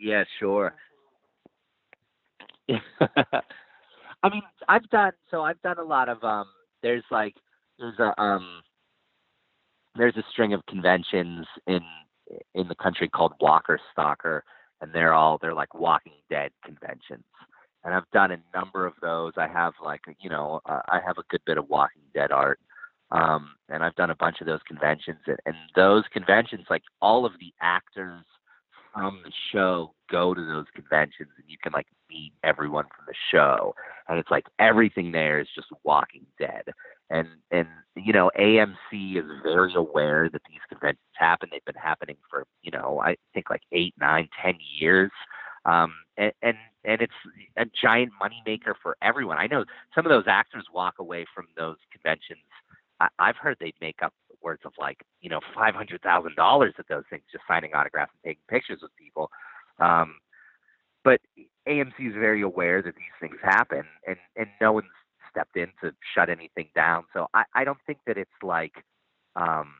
Yeah, sure. I mean, I've done so. I've done a lot of um. There's like there's a um. There's a string of conventions in in the country called Walker Stalker, and they're all they're like Walking Dead conventions. And I've done a number of those. I have like you know uh, I have a good bit of Walking Dead art, um, and I've done a bunch of those conventions. And, and those conventions, like all of the actors from the show go to those conventions and you can like meet everyone from the show. And it's like everything there is just walking dead. And and you know amc is very aware that these conventions happen. They've been happening for you know i think like eight nine ten years. Um and and, and it's a giant moneymaker for everyone. I know some of those actors walk away from those conventions. I, i've heard they make up words of like you know five hundred thousand dollars at those things just signing autographs and taking pictures with people. Um but amc is very aware that these things happen and and no one's stepped in to shut anything down. So i i don't think that it's like um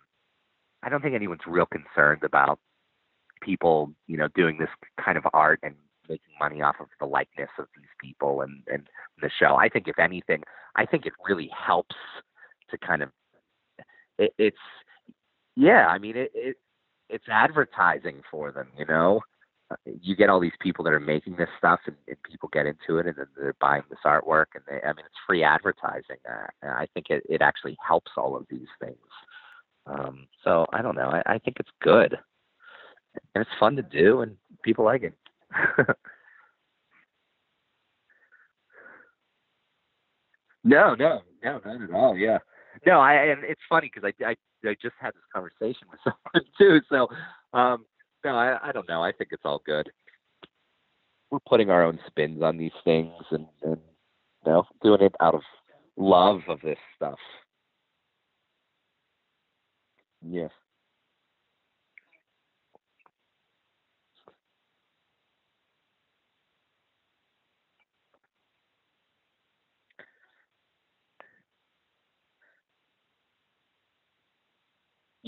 i don't think anyone's real concerned about people you know doing this kind of art and making money off of the likeness of these people and and the show. I think if anything i think it really helps to kind of it, it's yeah i mean it, it it's advertising for them you know? Uh, you get all these people that are making this stuff and, and people get into it and then they're buying this artwork and they i mean it's free advertising uh, and i think it, it actually helps all of these things. Um so i don't know I, I think it's good. And it's fun to do and people like it. No no no not at all yeah no, I and it's funny because I, I I just had this conversation with someone too. So, um, no, I I don't know. I think it's all good. We're putting our own spins on these things and and you know doing it out of love of this stuff. Yeah.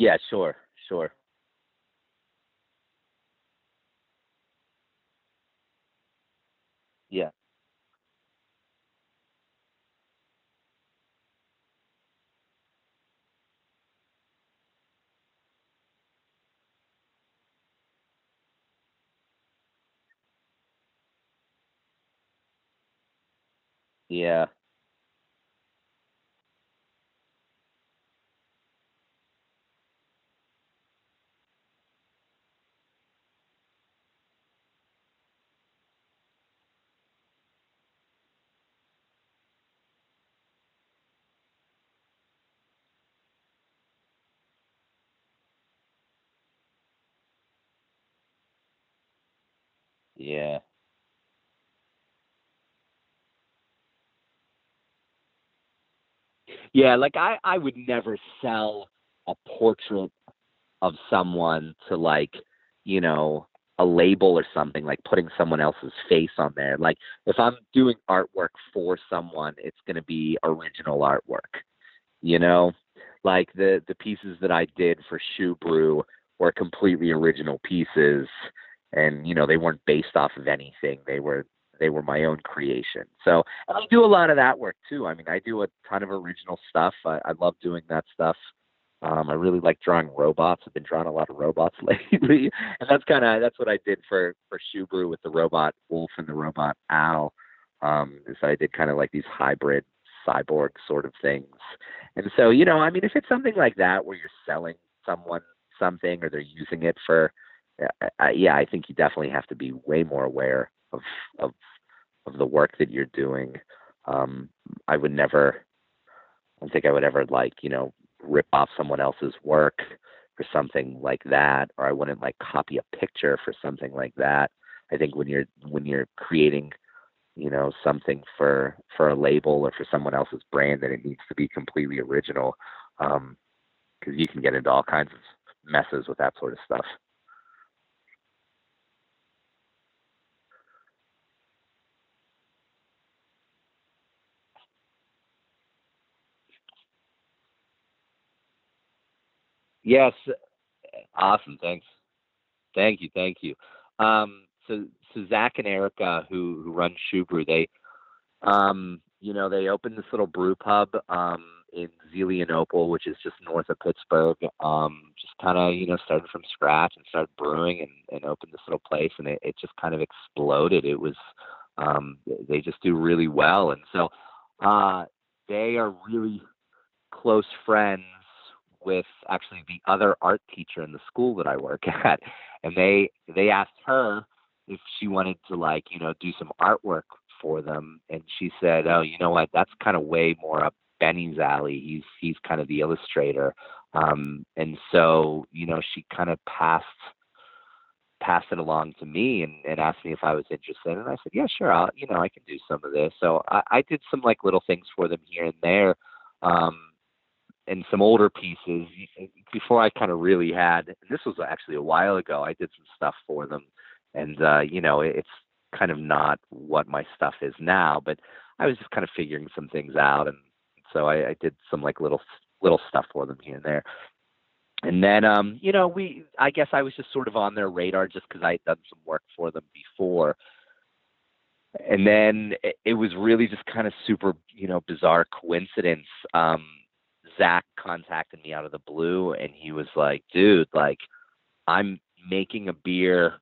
Yeah. Sure. Sure. Yeah. Yeah. Yeah. Yeah. Like I I would never sell a portrait of someone to like, you know, a label or something, like putting someone else's face on there. Like if I'm doing artwork for someone, it's to be original artwork. You know, like the the pieces that I did for ShuBrew were completely original pieces, and you know they weren't based off of anything. They were they were my own creation. So and I do a lot of that work too. I mean, I do a ton of original stuff. I, I love doing that stuff. Um, I really like drawing robots. I've been drawing a lot of robots lately, and that's kind of that's what I did for for ShuBrew with the robot wolf and the robot owl. Um, is I did kind of like these hybrid cyborg sort of things. And so, you know, I mean, if it's something like that where you're selling someone something or they're using it for, uh, yeah, I think you definitely have to be way more aware of of of the work that you're doing. Um, I would never, I don't think I would ever like, you know, rip off someone else's work for something like that, or I wouldn't like copy a picture for something like that. I think when you're when you're creating, you know, something for for a label or for someone else's brand, then it needs to be completely original, because you can get into all kinds of messes with that sort of stuff. Yes, awesome. Thanks. Thank you. Thank you. Um, so so Zach and Erica who who run Shoe they um you know they opened this little brew pub um in Zelienople, which is just north of Pittsburgh. Um, just kind of you know started from scratch and started brewing and, and opened this little place, and it, it just kind of exploded. It was um, they just do really well, and so uh, they are really close friends with actually the other art teacher in the school that I work at, and they they asked her if she wanted to like you know do some artwork for them, and she said, oh you know what that's kind of way more up Benny's alley. He's he's kind of the illustrator, um, and so you know she kind of passed passed it along to me and, and asked me if I was interested, and I said, yeah, sure, I'll you know I can do some of this. So I, I did some like little things for them here and there. Um, and some older pieces before I kind of really had. And this was actually a while ago. I did some stuff for them, and uh, you know, it's kind of not what my stuff is now. But I was just kind of figuring some things out, and so I, I did some like little little stuff for them here and there. And then, um, you know, we I guess I was just sort of on their radar just because I had done some work for them before. And then it, it was really just kind of super, you know, bizarre coincidence. Um, Zach contacted me out of the blue and he was like, dude, like, I'm making a beer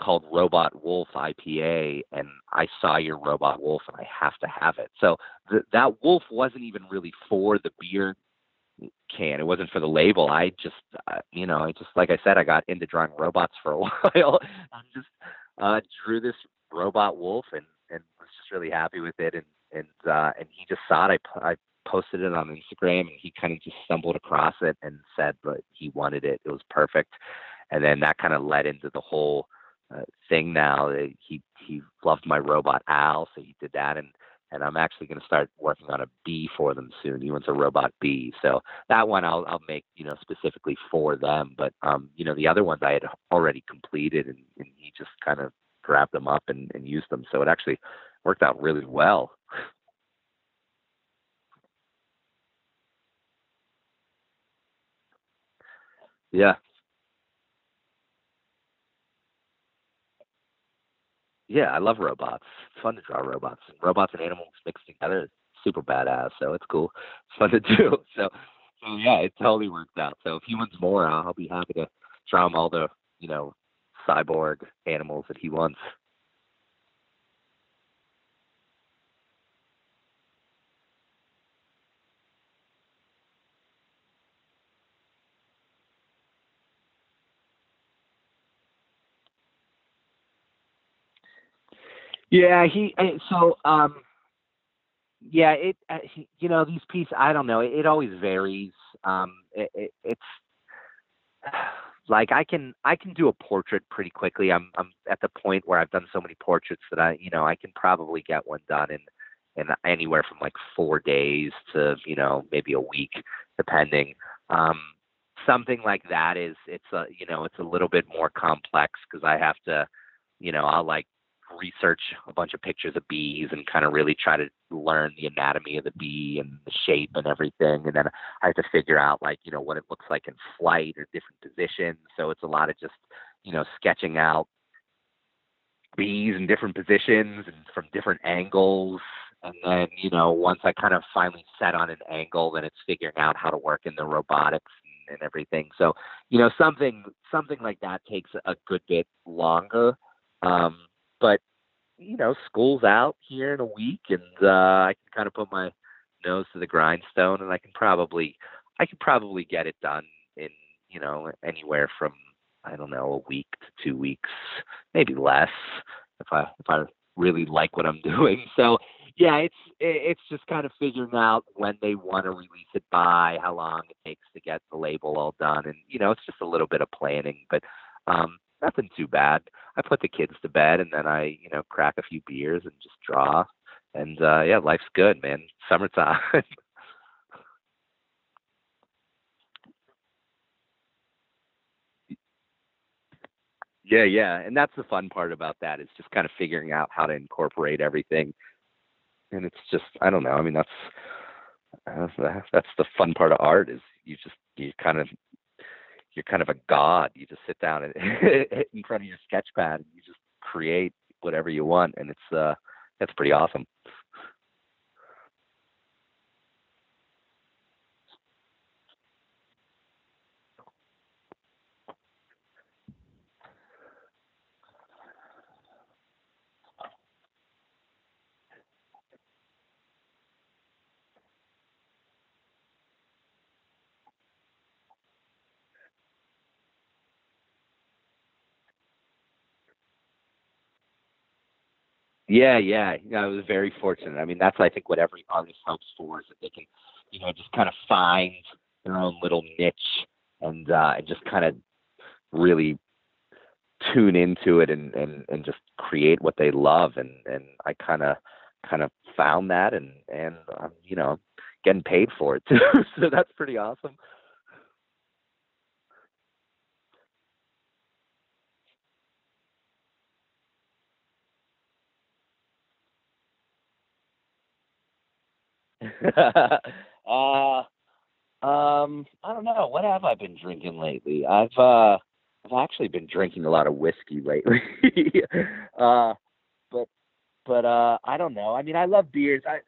called Robot Wolf IPA, and I saw your Robot Wolf, and I have to have it. So th- that wolf wasn't even really for the beer can. It wasn't for the label. I just, uh, you know, I just like I said, I got into drawing robots for a while. I just uh, drew this Robot Wolf, and and was just really happy with it. And and uh, and he just saw it. I I posted it on Instagram, and he kind of just stumbled across it and said that he wanted it. It was perfect, and then that kind of led into the whole uh, thing. Now he he loved my robot Al, so he did that, and and I'm actually going to start working on a bee for them soon. He wants a robot bee, so that one I'll I'll make you know specifically for them. But um, you know the other ones I had already completed, and, and he just kind of grabbed them up and, and used them. So it actually worked out really well. Yeah. Yeah, I love robots. It's fun to draw robots. Robots and animals mixed together is super badass. So it's cool. It's fun to do. So, so yeah, it totally worked out. So if he wants more, I'll be happy to draw him all the you know cyborg animals that he wants. Yeah, he so um yeah, it uh, you know these pieces I don't know, it, it always varies. Um it, it, it's like I can I can do a portrait pretty quickly. I'm I'm at the point where I've done so many portraits that I, you know, I can probably get one done in in anywhere from like 4 days to, you know, maybe a week depending. Um something like that is it's a, you know, it's a little bit more complex cuz I have to you know, I'll like research a bunch of pictures of bees and kind of really try to learn the anatomy of the bee and the shape and everything. And then I have to figure out like, you know, what it looks like in flight or different positions. So it's a lot of just, you know, sketching out bees in different positions and from different angles. And then, you know, once I kind of finally set on an angle, then it's figuring out how to work in the robotics and, everything. So, you know, something something like that takes a good bit longer. Um, but you know, school's out here in a week, and uh, I can kind of put my nose to the grindstone, and I can probably, I can probably get it done in you know anywhere from I don't know a week to two weeks, maybe less, if I if I really like what I'm doing. So yeah, it's it's just kind of figuring out when they want to release it by, how long it takes to get the label all done, and you know, it's just a little bit of planning, but um, nothing too bad. I put the kids to bed and then I, you know, crack a few beers and just draw. And uh yeah, life's good, man. Summertime. yeah, yeah. And that's the fun part about that is just kind of figuring out how to incorporate everything. And it's just I don't know. I mean, that's that's, that's the fun part of art is you just you kind of you're kind of a god. You just sit down and in front of your sketch pad and you just create whatever you want, and it's uh, that's pretty awesome. Yeah, yeah, yeah. I was very fortunate. I mean, that's I think what every artist hopes for is that they can, you know, just kind of find their own little niche and uh, and just kind of really tune into it and and and just create what they love. And and I kind of kind of found that and and um, you know getting paid for it too. so that's pretty awesome. uh, um, I don't know. What have I been drinking lately? I've uh, I've actually been drinking a lot of whiskey lately. uh, but but uh, I don't know. I mean, I love beers. I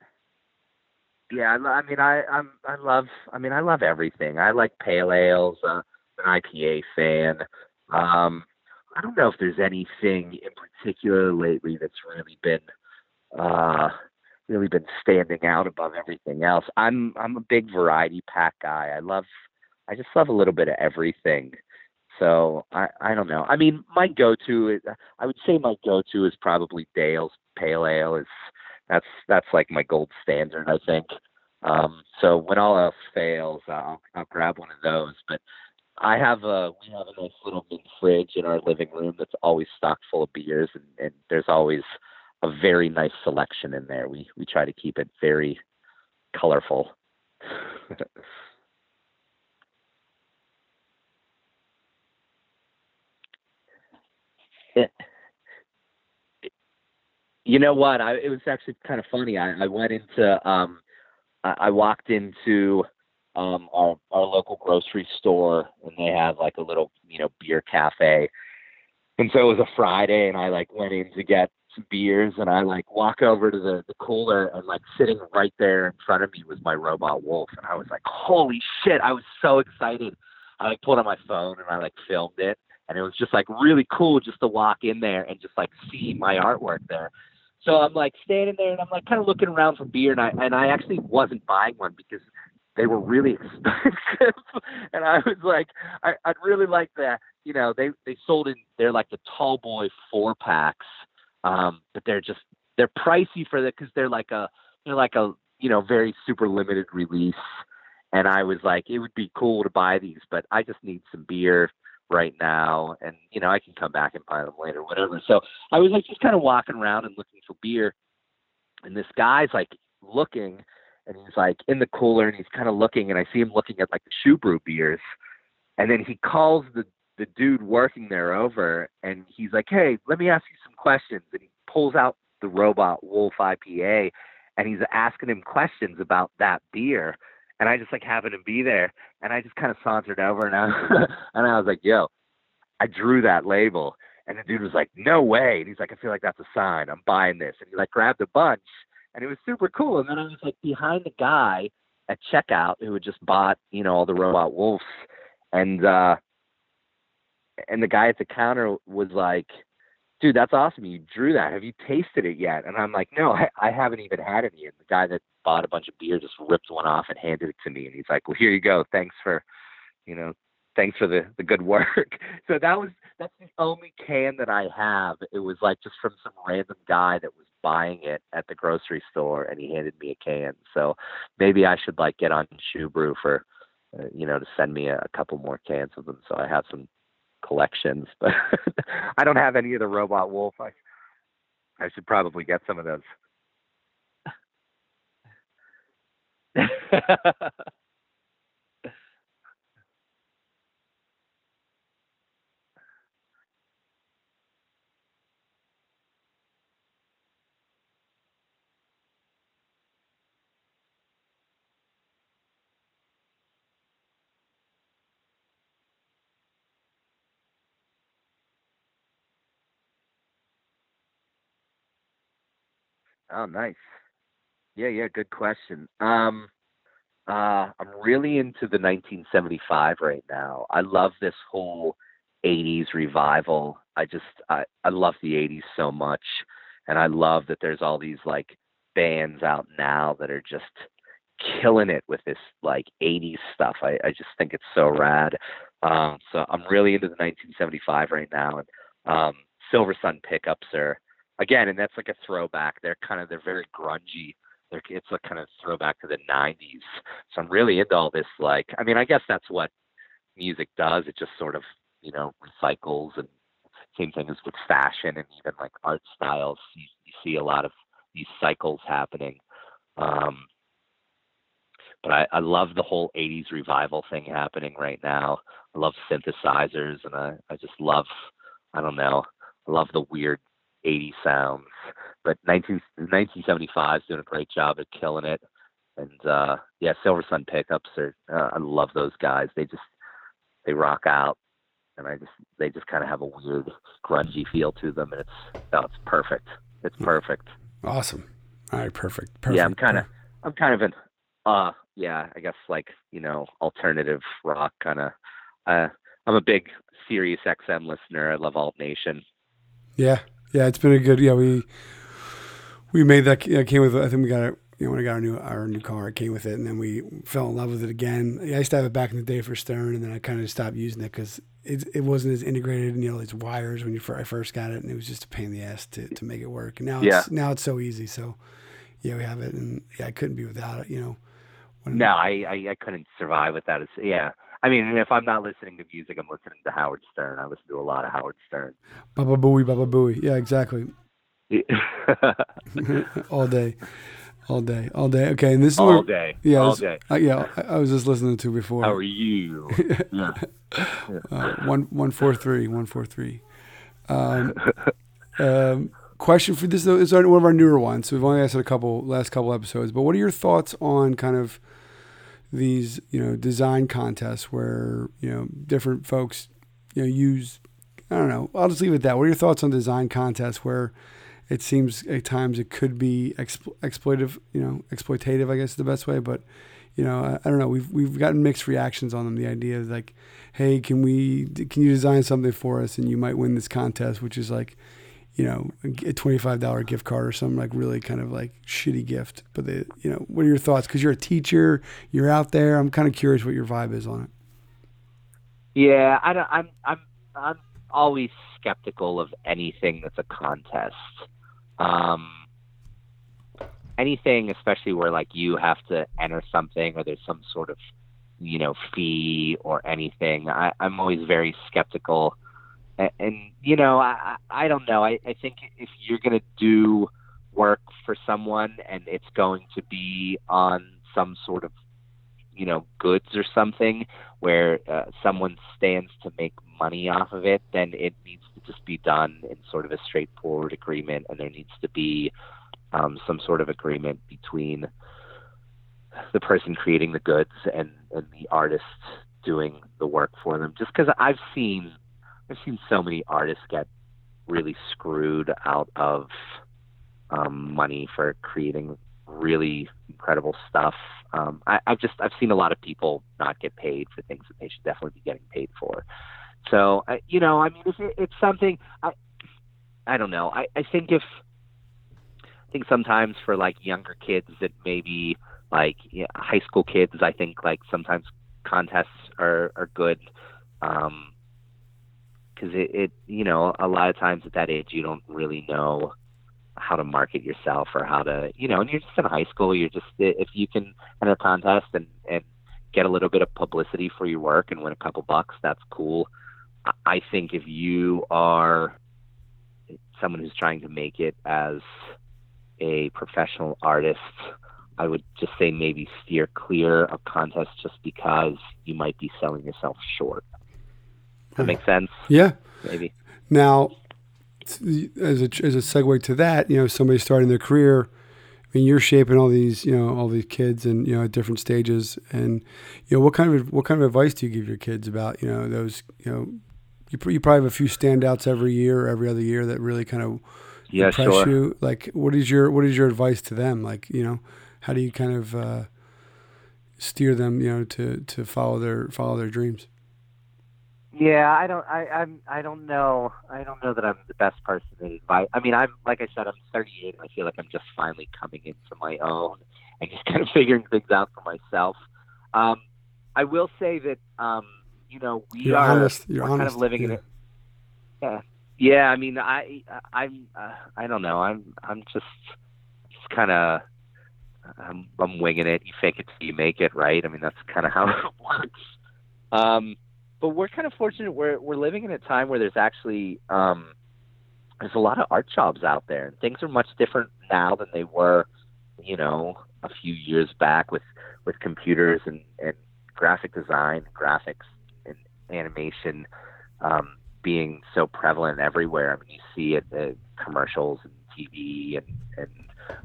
yeah. I, I mean, I I'm I love. I mean, I love everything. I like pale ales. Uh, an IPA fan. Um, I don't know if there's anything in particular lately that's really been uh really been standing out above everything else. I'm I'm a big variety pack guy. I love I just love a little bit of everything. So I I don't know. I mean, my go-to is I would say my go-to is probably Dale's Pale Ale. Is that's that's like my gold standard, I think. Um, so when all else fails, I'll I'll grab one of those. But I have a we have a nice little mini fridge in our living room that's always stocked full of beers, and, and there's always a very nice selection in there. We we try to keep it very colorful. you know what? I it was actually kind of funny. I, I went into um I, I walked into um our our local grocery store and they have like a little, you know, beer cafe. And so it was a Friday and I like went in to get some beers and I like walk over to the, the cooler and like sitting right there in front of me was my robot wolf and I was like, Holy shit, I was so excited. I like pulled out my phone and I like filmed it and it was just like really cool just to walk in there and just like see my artwork there. So I'm like standing there and I'm like kind of looking around for beer and I and I actually wasn't buying one because they were really expensive and I was like I, I'd really like that you know they they sold in they're like the tall boy four packs um, but they're just they're pricey for that because they're like a they're like a you know very super limited release. And I was like, it would be cool to buy these, but I just need some beer right now, and you know I can come back and buy them later, whatever. So I was like just kind of walking around and looking for beer, and this guy's like looking, and he's like in the cooler, and he's kind of looking, and I see him looking at like the ShuBrew beers, and then he calls the the dude working there over and he's like, Hey, let me ask you some questions. And he pulls out the robot Wolf IPA and he's asking him questions about that beer. And I just like happened to be there and I just kind of sauntered over and I, and I was like, Yo, I drew that label. And the dude was like, No way. And he's like, I feel like that's a sign. I'm buying this. And he like grabbed a bunch and it was super cool. And then I was like behind the guy at checkout who had just bought, you know, all the robot wolves. And uh and the guy at the counter was like, dude, that's awesome. You drew that. Have you tasted it yet? And I'm like, no, I, I haven't even had any. And the guy that bought a bunch of beer just ripped one off and handed it to me. And he's like, well, here you go. Thanks for, you know, thanks for the, the good work. So that was, that's the only can that I have. It was like just from some random guy that was buying it at the grocery store and he handed me a can. So maybe I should like get on ShuBrew for, uh, you know, to send me a, a couple more cans of them. So I have some collections, but I don't have any of the Robot Wolf. I I should probably get some of those. Oh, nice. Yeah, yeah, good question. Um, uh, I'm really into the 1975 right now. I love this whole 80s revival. I just I, I love the 80s so much, and I love that there's all these like bands out now that are just killing it with this like 80s stuff. I, I just think it's so rad. Um, so I'm really into the 1975 right now, and um, Silversun pickups are again, and that's like a throwback. They're kind of they're very grungy. They're, it's a kind of throwback to the 90s. So I'm really into all this. Like, I mean, I guess that's what music does. It just sort of you know recycles and same thing as with fashion and even like art styles. You, you see a lot of these cycles happening. Um, but I, I love the whole 80s revival thing happening right now. I love synthesizers and I, I just love, I don't know, love the weird 80 sounds. But 19, 1975 is doing a great job at killing it. And uh, yeah, Silversun pickups are, uh, I love those guys. They just, they rock out. And I just, they just kind of have a weird grungy feel to them. And it's, oh, it's perfect. It's perfect. Awesome. All right, perfect. Perfect. Yeah, I'm kind of, I'm kind of an, uh, yeah, I guess like you know, alternative rock kind of. Uh, I'm a big Sirius XM listener. I love Alt Nation. Yeah, yeah, it's been a good. Yeah, we we made that. Yeah, came with. I think we got it. You know, when I got our new our new car, it came with it, and then we fell in love with it again. I used to have it back in the day for Stern, and then I kind of stopped using it because it it wasn't as integrated. And you know, it's wires when you I first got it, and it was just a pain in the ass to, to make it work. And now Yeah. it's now it's so easy. So yeah, we have it, and yeah, I couldn't be without it. You know. When- No, I, I I couldn't survive without it. Yeah, I mean, if I'm not listening to music, I'm listening to Howard Stern. I listen to a lot of Howard Stern. Baba booey, baba booey. Yeah, exactly. all day, all day, all day. Okay, and this is all where, day. yeah, all this- day. uh, yeah. I, I was just listening to before. How are you? yeah. uh, one one four three one four three. Um, um, question for this though is one of our newer ones. So we've only asked it a couple last couple episodes, but what are your thoughts on kind of these you know design contests where you know different folks you know use I don't know. I'll just leave it at that. What are your thoughts on design contests where it seems at times it could be expl- exploitive, you know, exploitative, I guess is the best way, but you know, I, I don't know. We've we've gotten mixed reactions on them. The idea is like, hey, can we can you design something for us and you might win this contest, which is like, you know, a twenty five dollar gift card or some like really kind of like shitty gift. But they, you know, what are your thoughts? Because you're a teacher, you're out there. I'm kind of curious what your vibe is on it. Yeah, I don't, I'm I'm I'm always skeptical of anything that's a contest. Um, anything, especially where like you have to enter something or there's some sort of you know fee or anything. I, I'm always very skeptical. And, and you know, I I don't know. I, I think if you're gonna do work for someone and it's going to be on some sort of you know goods or something where uh, someone stands to make money off of it, then it needs to just be done in sort of a straightforward agreement, and there needs to be um, some sort of agreement between the person creating the goods and, and the artist doing the work for them. Just because I've seen I've seen so many artists get really screwed out of um, money for creating really incredible stuff. Um, I, I've just I've seen a lot of people not get paid for things that they should definitely be getting paid for. So I you know, I mean, if it, it's something I I don't know. I, I think if I think sometimes for like younger kids that maybe like high school kids, I think like sometimes contests are are good. Um, because it, it you know a lot of times at that age you don't really know how to market yourself or how to you know and you're just in high school you're just if you can enter a contest and and get a little bit of publicity for your work and win a couple bucks that's cool. I- i think if you are someone who's trying to make it as a professional artist i would just say maybe steer clear of contests just because you might be selling yourself short that makes sense Yeah. maybe Now, as a as a segue to that, you know, somebody starting their career. I mean, you're shaping all these, you know, all these kids, and you know, at different stages. And you know, what kind of what kind of advice do you give your kids about, you know, those, you know, you, you probably have a few standouts every year or every other year that really kind of, yeah, press sure. you. Like, what is your what is your advice to them? Like, you know, how do you kind of uh, steer them, you know, to to follow their follow their dreams? Yeah, I don't. I I'm. I don't know. I don't know that I'm the best person to advise. I mean, I'm like I said, I'm 38, and I feel like I'm just finally coming into my own and just kind of figuring things out for myself. Um, I will say that um, you know we You're are honest. You're honest. kind of living in yeah. it. Yeah, yeah. I mean, I I'm uh, I don't know. I'm I'm just just kind of I'm, I'm winging it. You fake it till you make it, right? I mean, that's kind of how it works. Um, but we're kind of fortunate. We're we're living in a time where there's actually um, there's a lot of art jobs out there, and things are much different now than they were, you know, a few years back with with computers and and graphic design, graphics, and animation um, being so prevalent everywhere. I mean, you see it the commercials and TV and and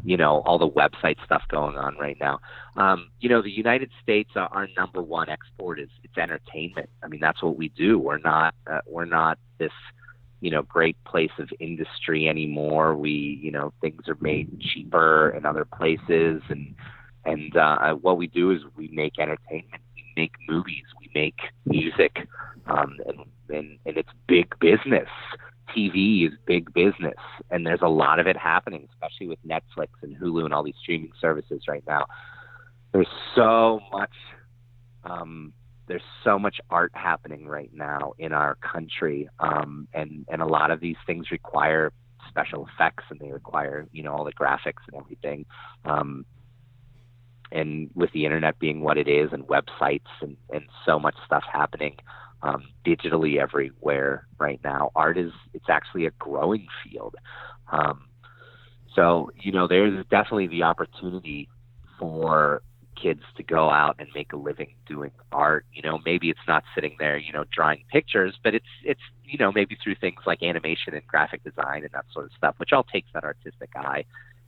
you know all the website stuff going on right now. Um, you know, the United States, uh, our number one export is it's entertainment. I mean, that's what we do. We're not uh, we're not this you know great place of industry anymore. We you know things are made cheaper in other places, and and uh, what we do is we make entertainment. We make movies. We make music, um, and, and and it's big business. TV is big business, and there's a lot of it happening, especially with Netflix and Hulu and all these streaming services right now. There's so much, um, there's so much art happening right now in our country, um, and and a lot of these things require special effects, and they require you know all the graphics and everything. Um, and with the internet being what it is, and websites and and so much stuff happening, um, digitally everywhere right now. Art is it's actually a growing field. Um, so you know there's definitely the opportunity for kids to go out and make a living doing art. You know, maybe it's not sitting there, you know, drawing pictures, but it's it's you know maybe through things like animation and graphic design and that sort of stuff, which all takes that artistic eye.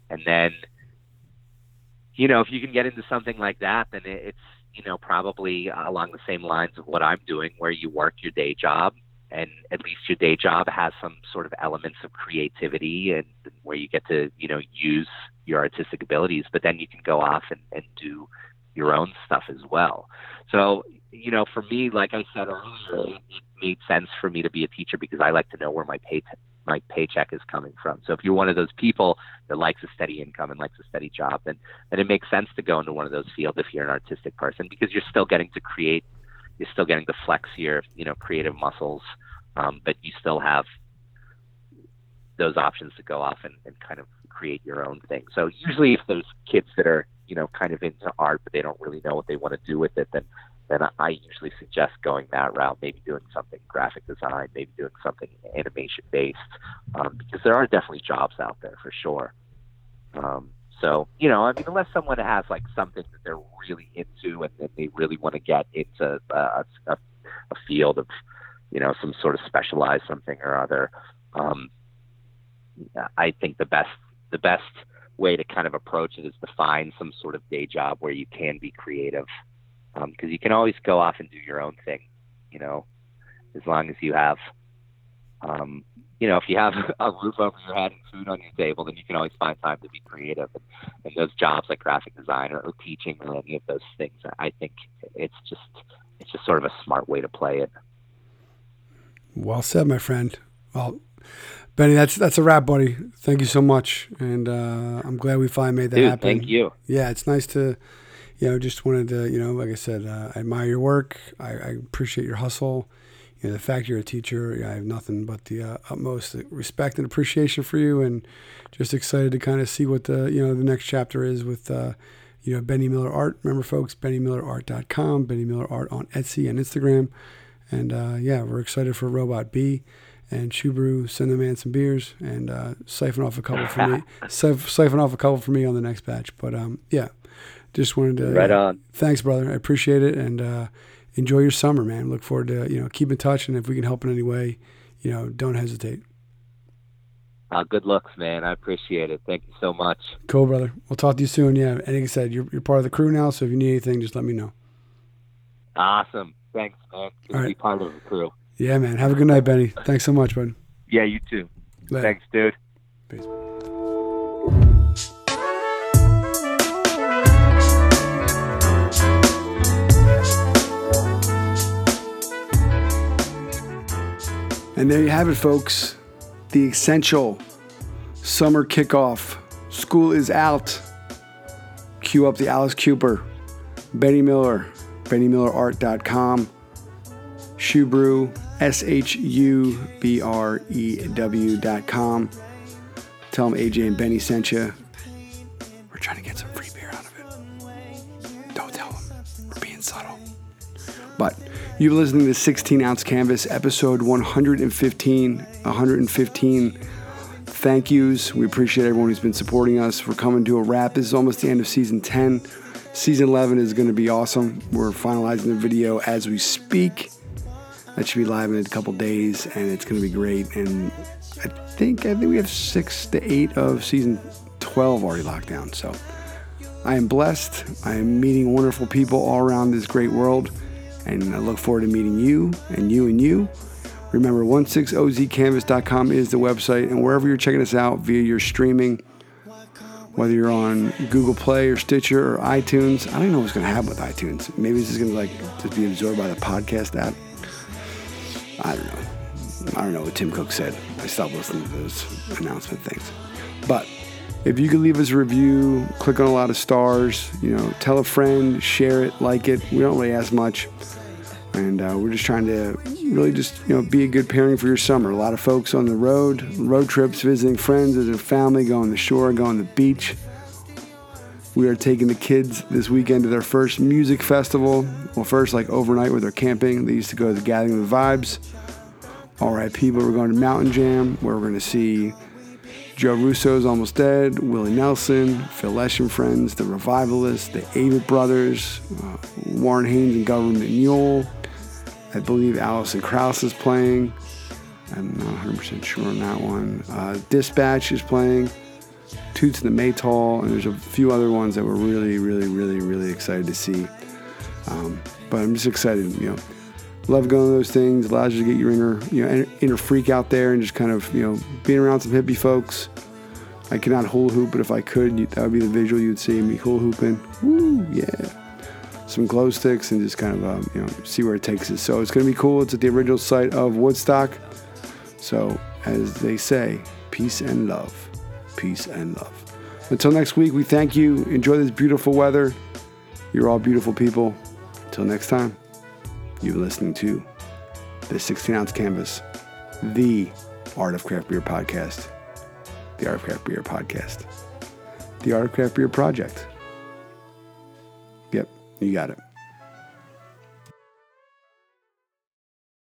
And then, you know, if you can get into something like that, then it, it's you know, probably uh, along the same lines of what I'm doing, where you work your day job and at least your day job has some sort of elements of creativity and where you get to, you know, use your artistic abilities, but then you can go off and, and do your own stuff as well. So, you know, for me, like I said earlier, it made sense for me to be a teacher because I like to know where my pay my paycheck is coming from. So if you're one of those people that likes a steady income and likes a steady job, then then it makes sense to go into one of those fields if you're an artistic person because you're still getting to create, you're still getting to flex your you know creative muscles, um, but you still have those options to go off and, and kind of create your own thing. So usually if there's kids that are you know kind of into art but they don't really know what they want to do with it, then then I usually suggest going that route, maybe doing something graphic design, maybe doing something animation based, um, because there are definitely jobs out there for sure. Um, so, you know, I mean, unless someone has like something that they're really into and, and they really want to get into uh, a, a field of, you know, some sort of specialized something or other, um, I think the best, the best way to kind of approach it is to find some sort of day job where you can be creative because um, you can always go off and do your own thing, you know, as long as you have, um, you know, if you have a roof over your head and food on your table, then you can always find time to be creative. And, and those jobs like graphic design or, or teaching or any of those things, I think it's just it's just sort of a smart way to play it. Well said, my friend. Well, Benny, that's that's a wrap, buddy. Thank you so much, and uh, I'm glad we finally made that Dude, happen. Thank you. Yeah, it's nice to you know, just wanted to, you know, like I said, uh, I admire your work. I, I, appreciate your hustle. You know, the fact you're a teacher, I have nothing but the uh, utmost respect and appreciation for you, and just excited to kind of see what the, you know, the next chapter is with, uh, you know, Benny Miller Art. Remember, folks, BennyMillerArt.com, Benny Miller Art on Etsy and Instagram, and uh, yeah, we're excited for Robot B. And ShuBrew, send the man some beers and uh, siphon off a couple for me. siphon off a couple for me on the next batch. But um, yeah, just wanted to right on. Thanks, brother. I appreciate it, and uh, enjoy your summer, man. Look forward to you know keep in touch, and if we can help in any way, you know, don't hesitate. Uh, good looks, man. I appreciate it. Thank you so much. Cool, brother. We'll talk to you soon. Yeah, and like I said, you're you're part of the crew now, so if you need anything, just let me know. Awesome. Thanks, man. Good to be part of the crew. Yeah, man. Have a good night, Benny. Thanks so much, bud. Yeah, you too. Later. Thanks, dude. Peace. And there you have it, folks. The essential summer kickoff. School is out. Cue up the Alice Cooper, Benny Miller, BennyMillerArt.com, Shubrew, S H U B R E W.com. Tell them AJ and Benny sent you. We're trying to get some free beer out of it. Don't tell them. We're being subtle. But you're listening to 16 Ounce Canvas, episode 115. 115 thank yous. We appreciate everyone who's been supporting us. We're coming to a wrap. This is almost the end of season 10. Season 11 is going to be awesome. We're finalizing the video as we speak. That should be live in a couple days, and it's going to be great. And I think I think we have six to eight of season 12 already locked down. So I am blessed. I am meeting wonderful people all around this great world, and I look forward to meeting you and you and you. Remember, 16ozcanvas.com is the website, and wherever you're checking us out via your streaming, whether you're on Google Play or Stitcher or iTunes, I don't know what's going to happen with iTunes. Maybe it's just going to like just be absorbed by the podcast app. I don't know. I don't know what Tim Cook said. I stopped listening to those announcement things. But if you could leave us a review, click on a lot of stars, you know, tell a friend, share it, like it. We don't really ask much. And uh, we're just trying to really just, you know, be a good pairing for your summer. A lot of folks on the road, road trips, visiting friends, visiting family, going to the shore, going to the beach. We are taking the kids this weekend to their first music festival. Well, first, like overnight where they're camping. They used to go to the Gathering of the Vibes. All right, people, we're going to Mountain Jam where we're going to see Joe Russo's Almost Dead, Willie Nelson, Phil Lesh and Friends, The Revivalists, the Avett Brothers, uh, Warren Haynes and Government Mule. I believe Alison Krauss is playing. I'm not 100% sure on that one. Uh, Dispatch is playing. Toots and the Maytals, and there's a few other ones that we're really, really, really, really excited to see. Um, but I'm just excited, you know. Love going to those things. Allows you to get your inner, you know, inner freak out there and just kind of, you know, being around some hippie folks. I cannot hula hoop, but if I could, that would be the visual you'd see me hula hooping. Woo, yeah. Some glow sticks and just kind of, um, you know, see where it takes us. So it's going to be cool. It's at the original site of Woodstock. So, as they say, peace and love. Peace and love. Until next week, we thank you. Enjoy this beautiful weather. You're all beautiful people. Until next time, you're listening to the 16 ounce canvas, the Art of Craft Beer podcast, the Art of Craft Beer podcast, the Art of Craft Beer project. You got it.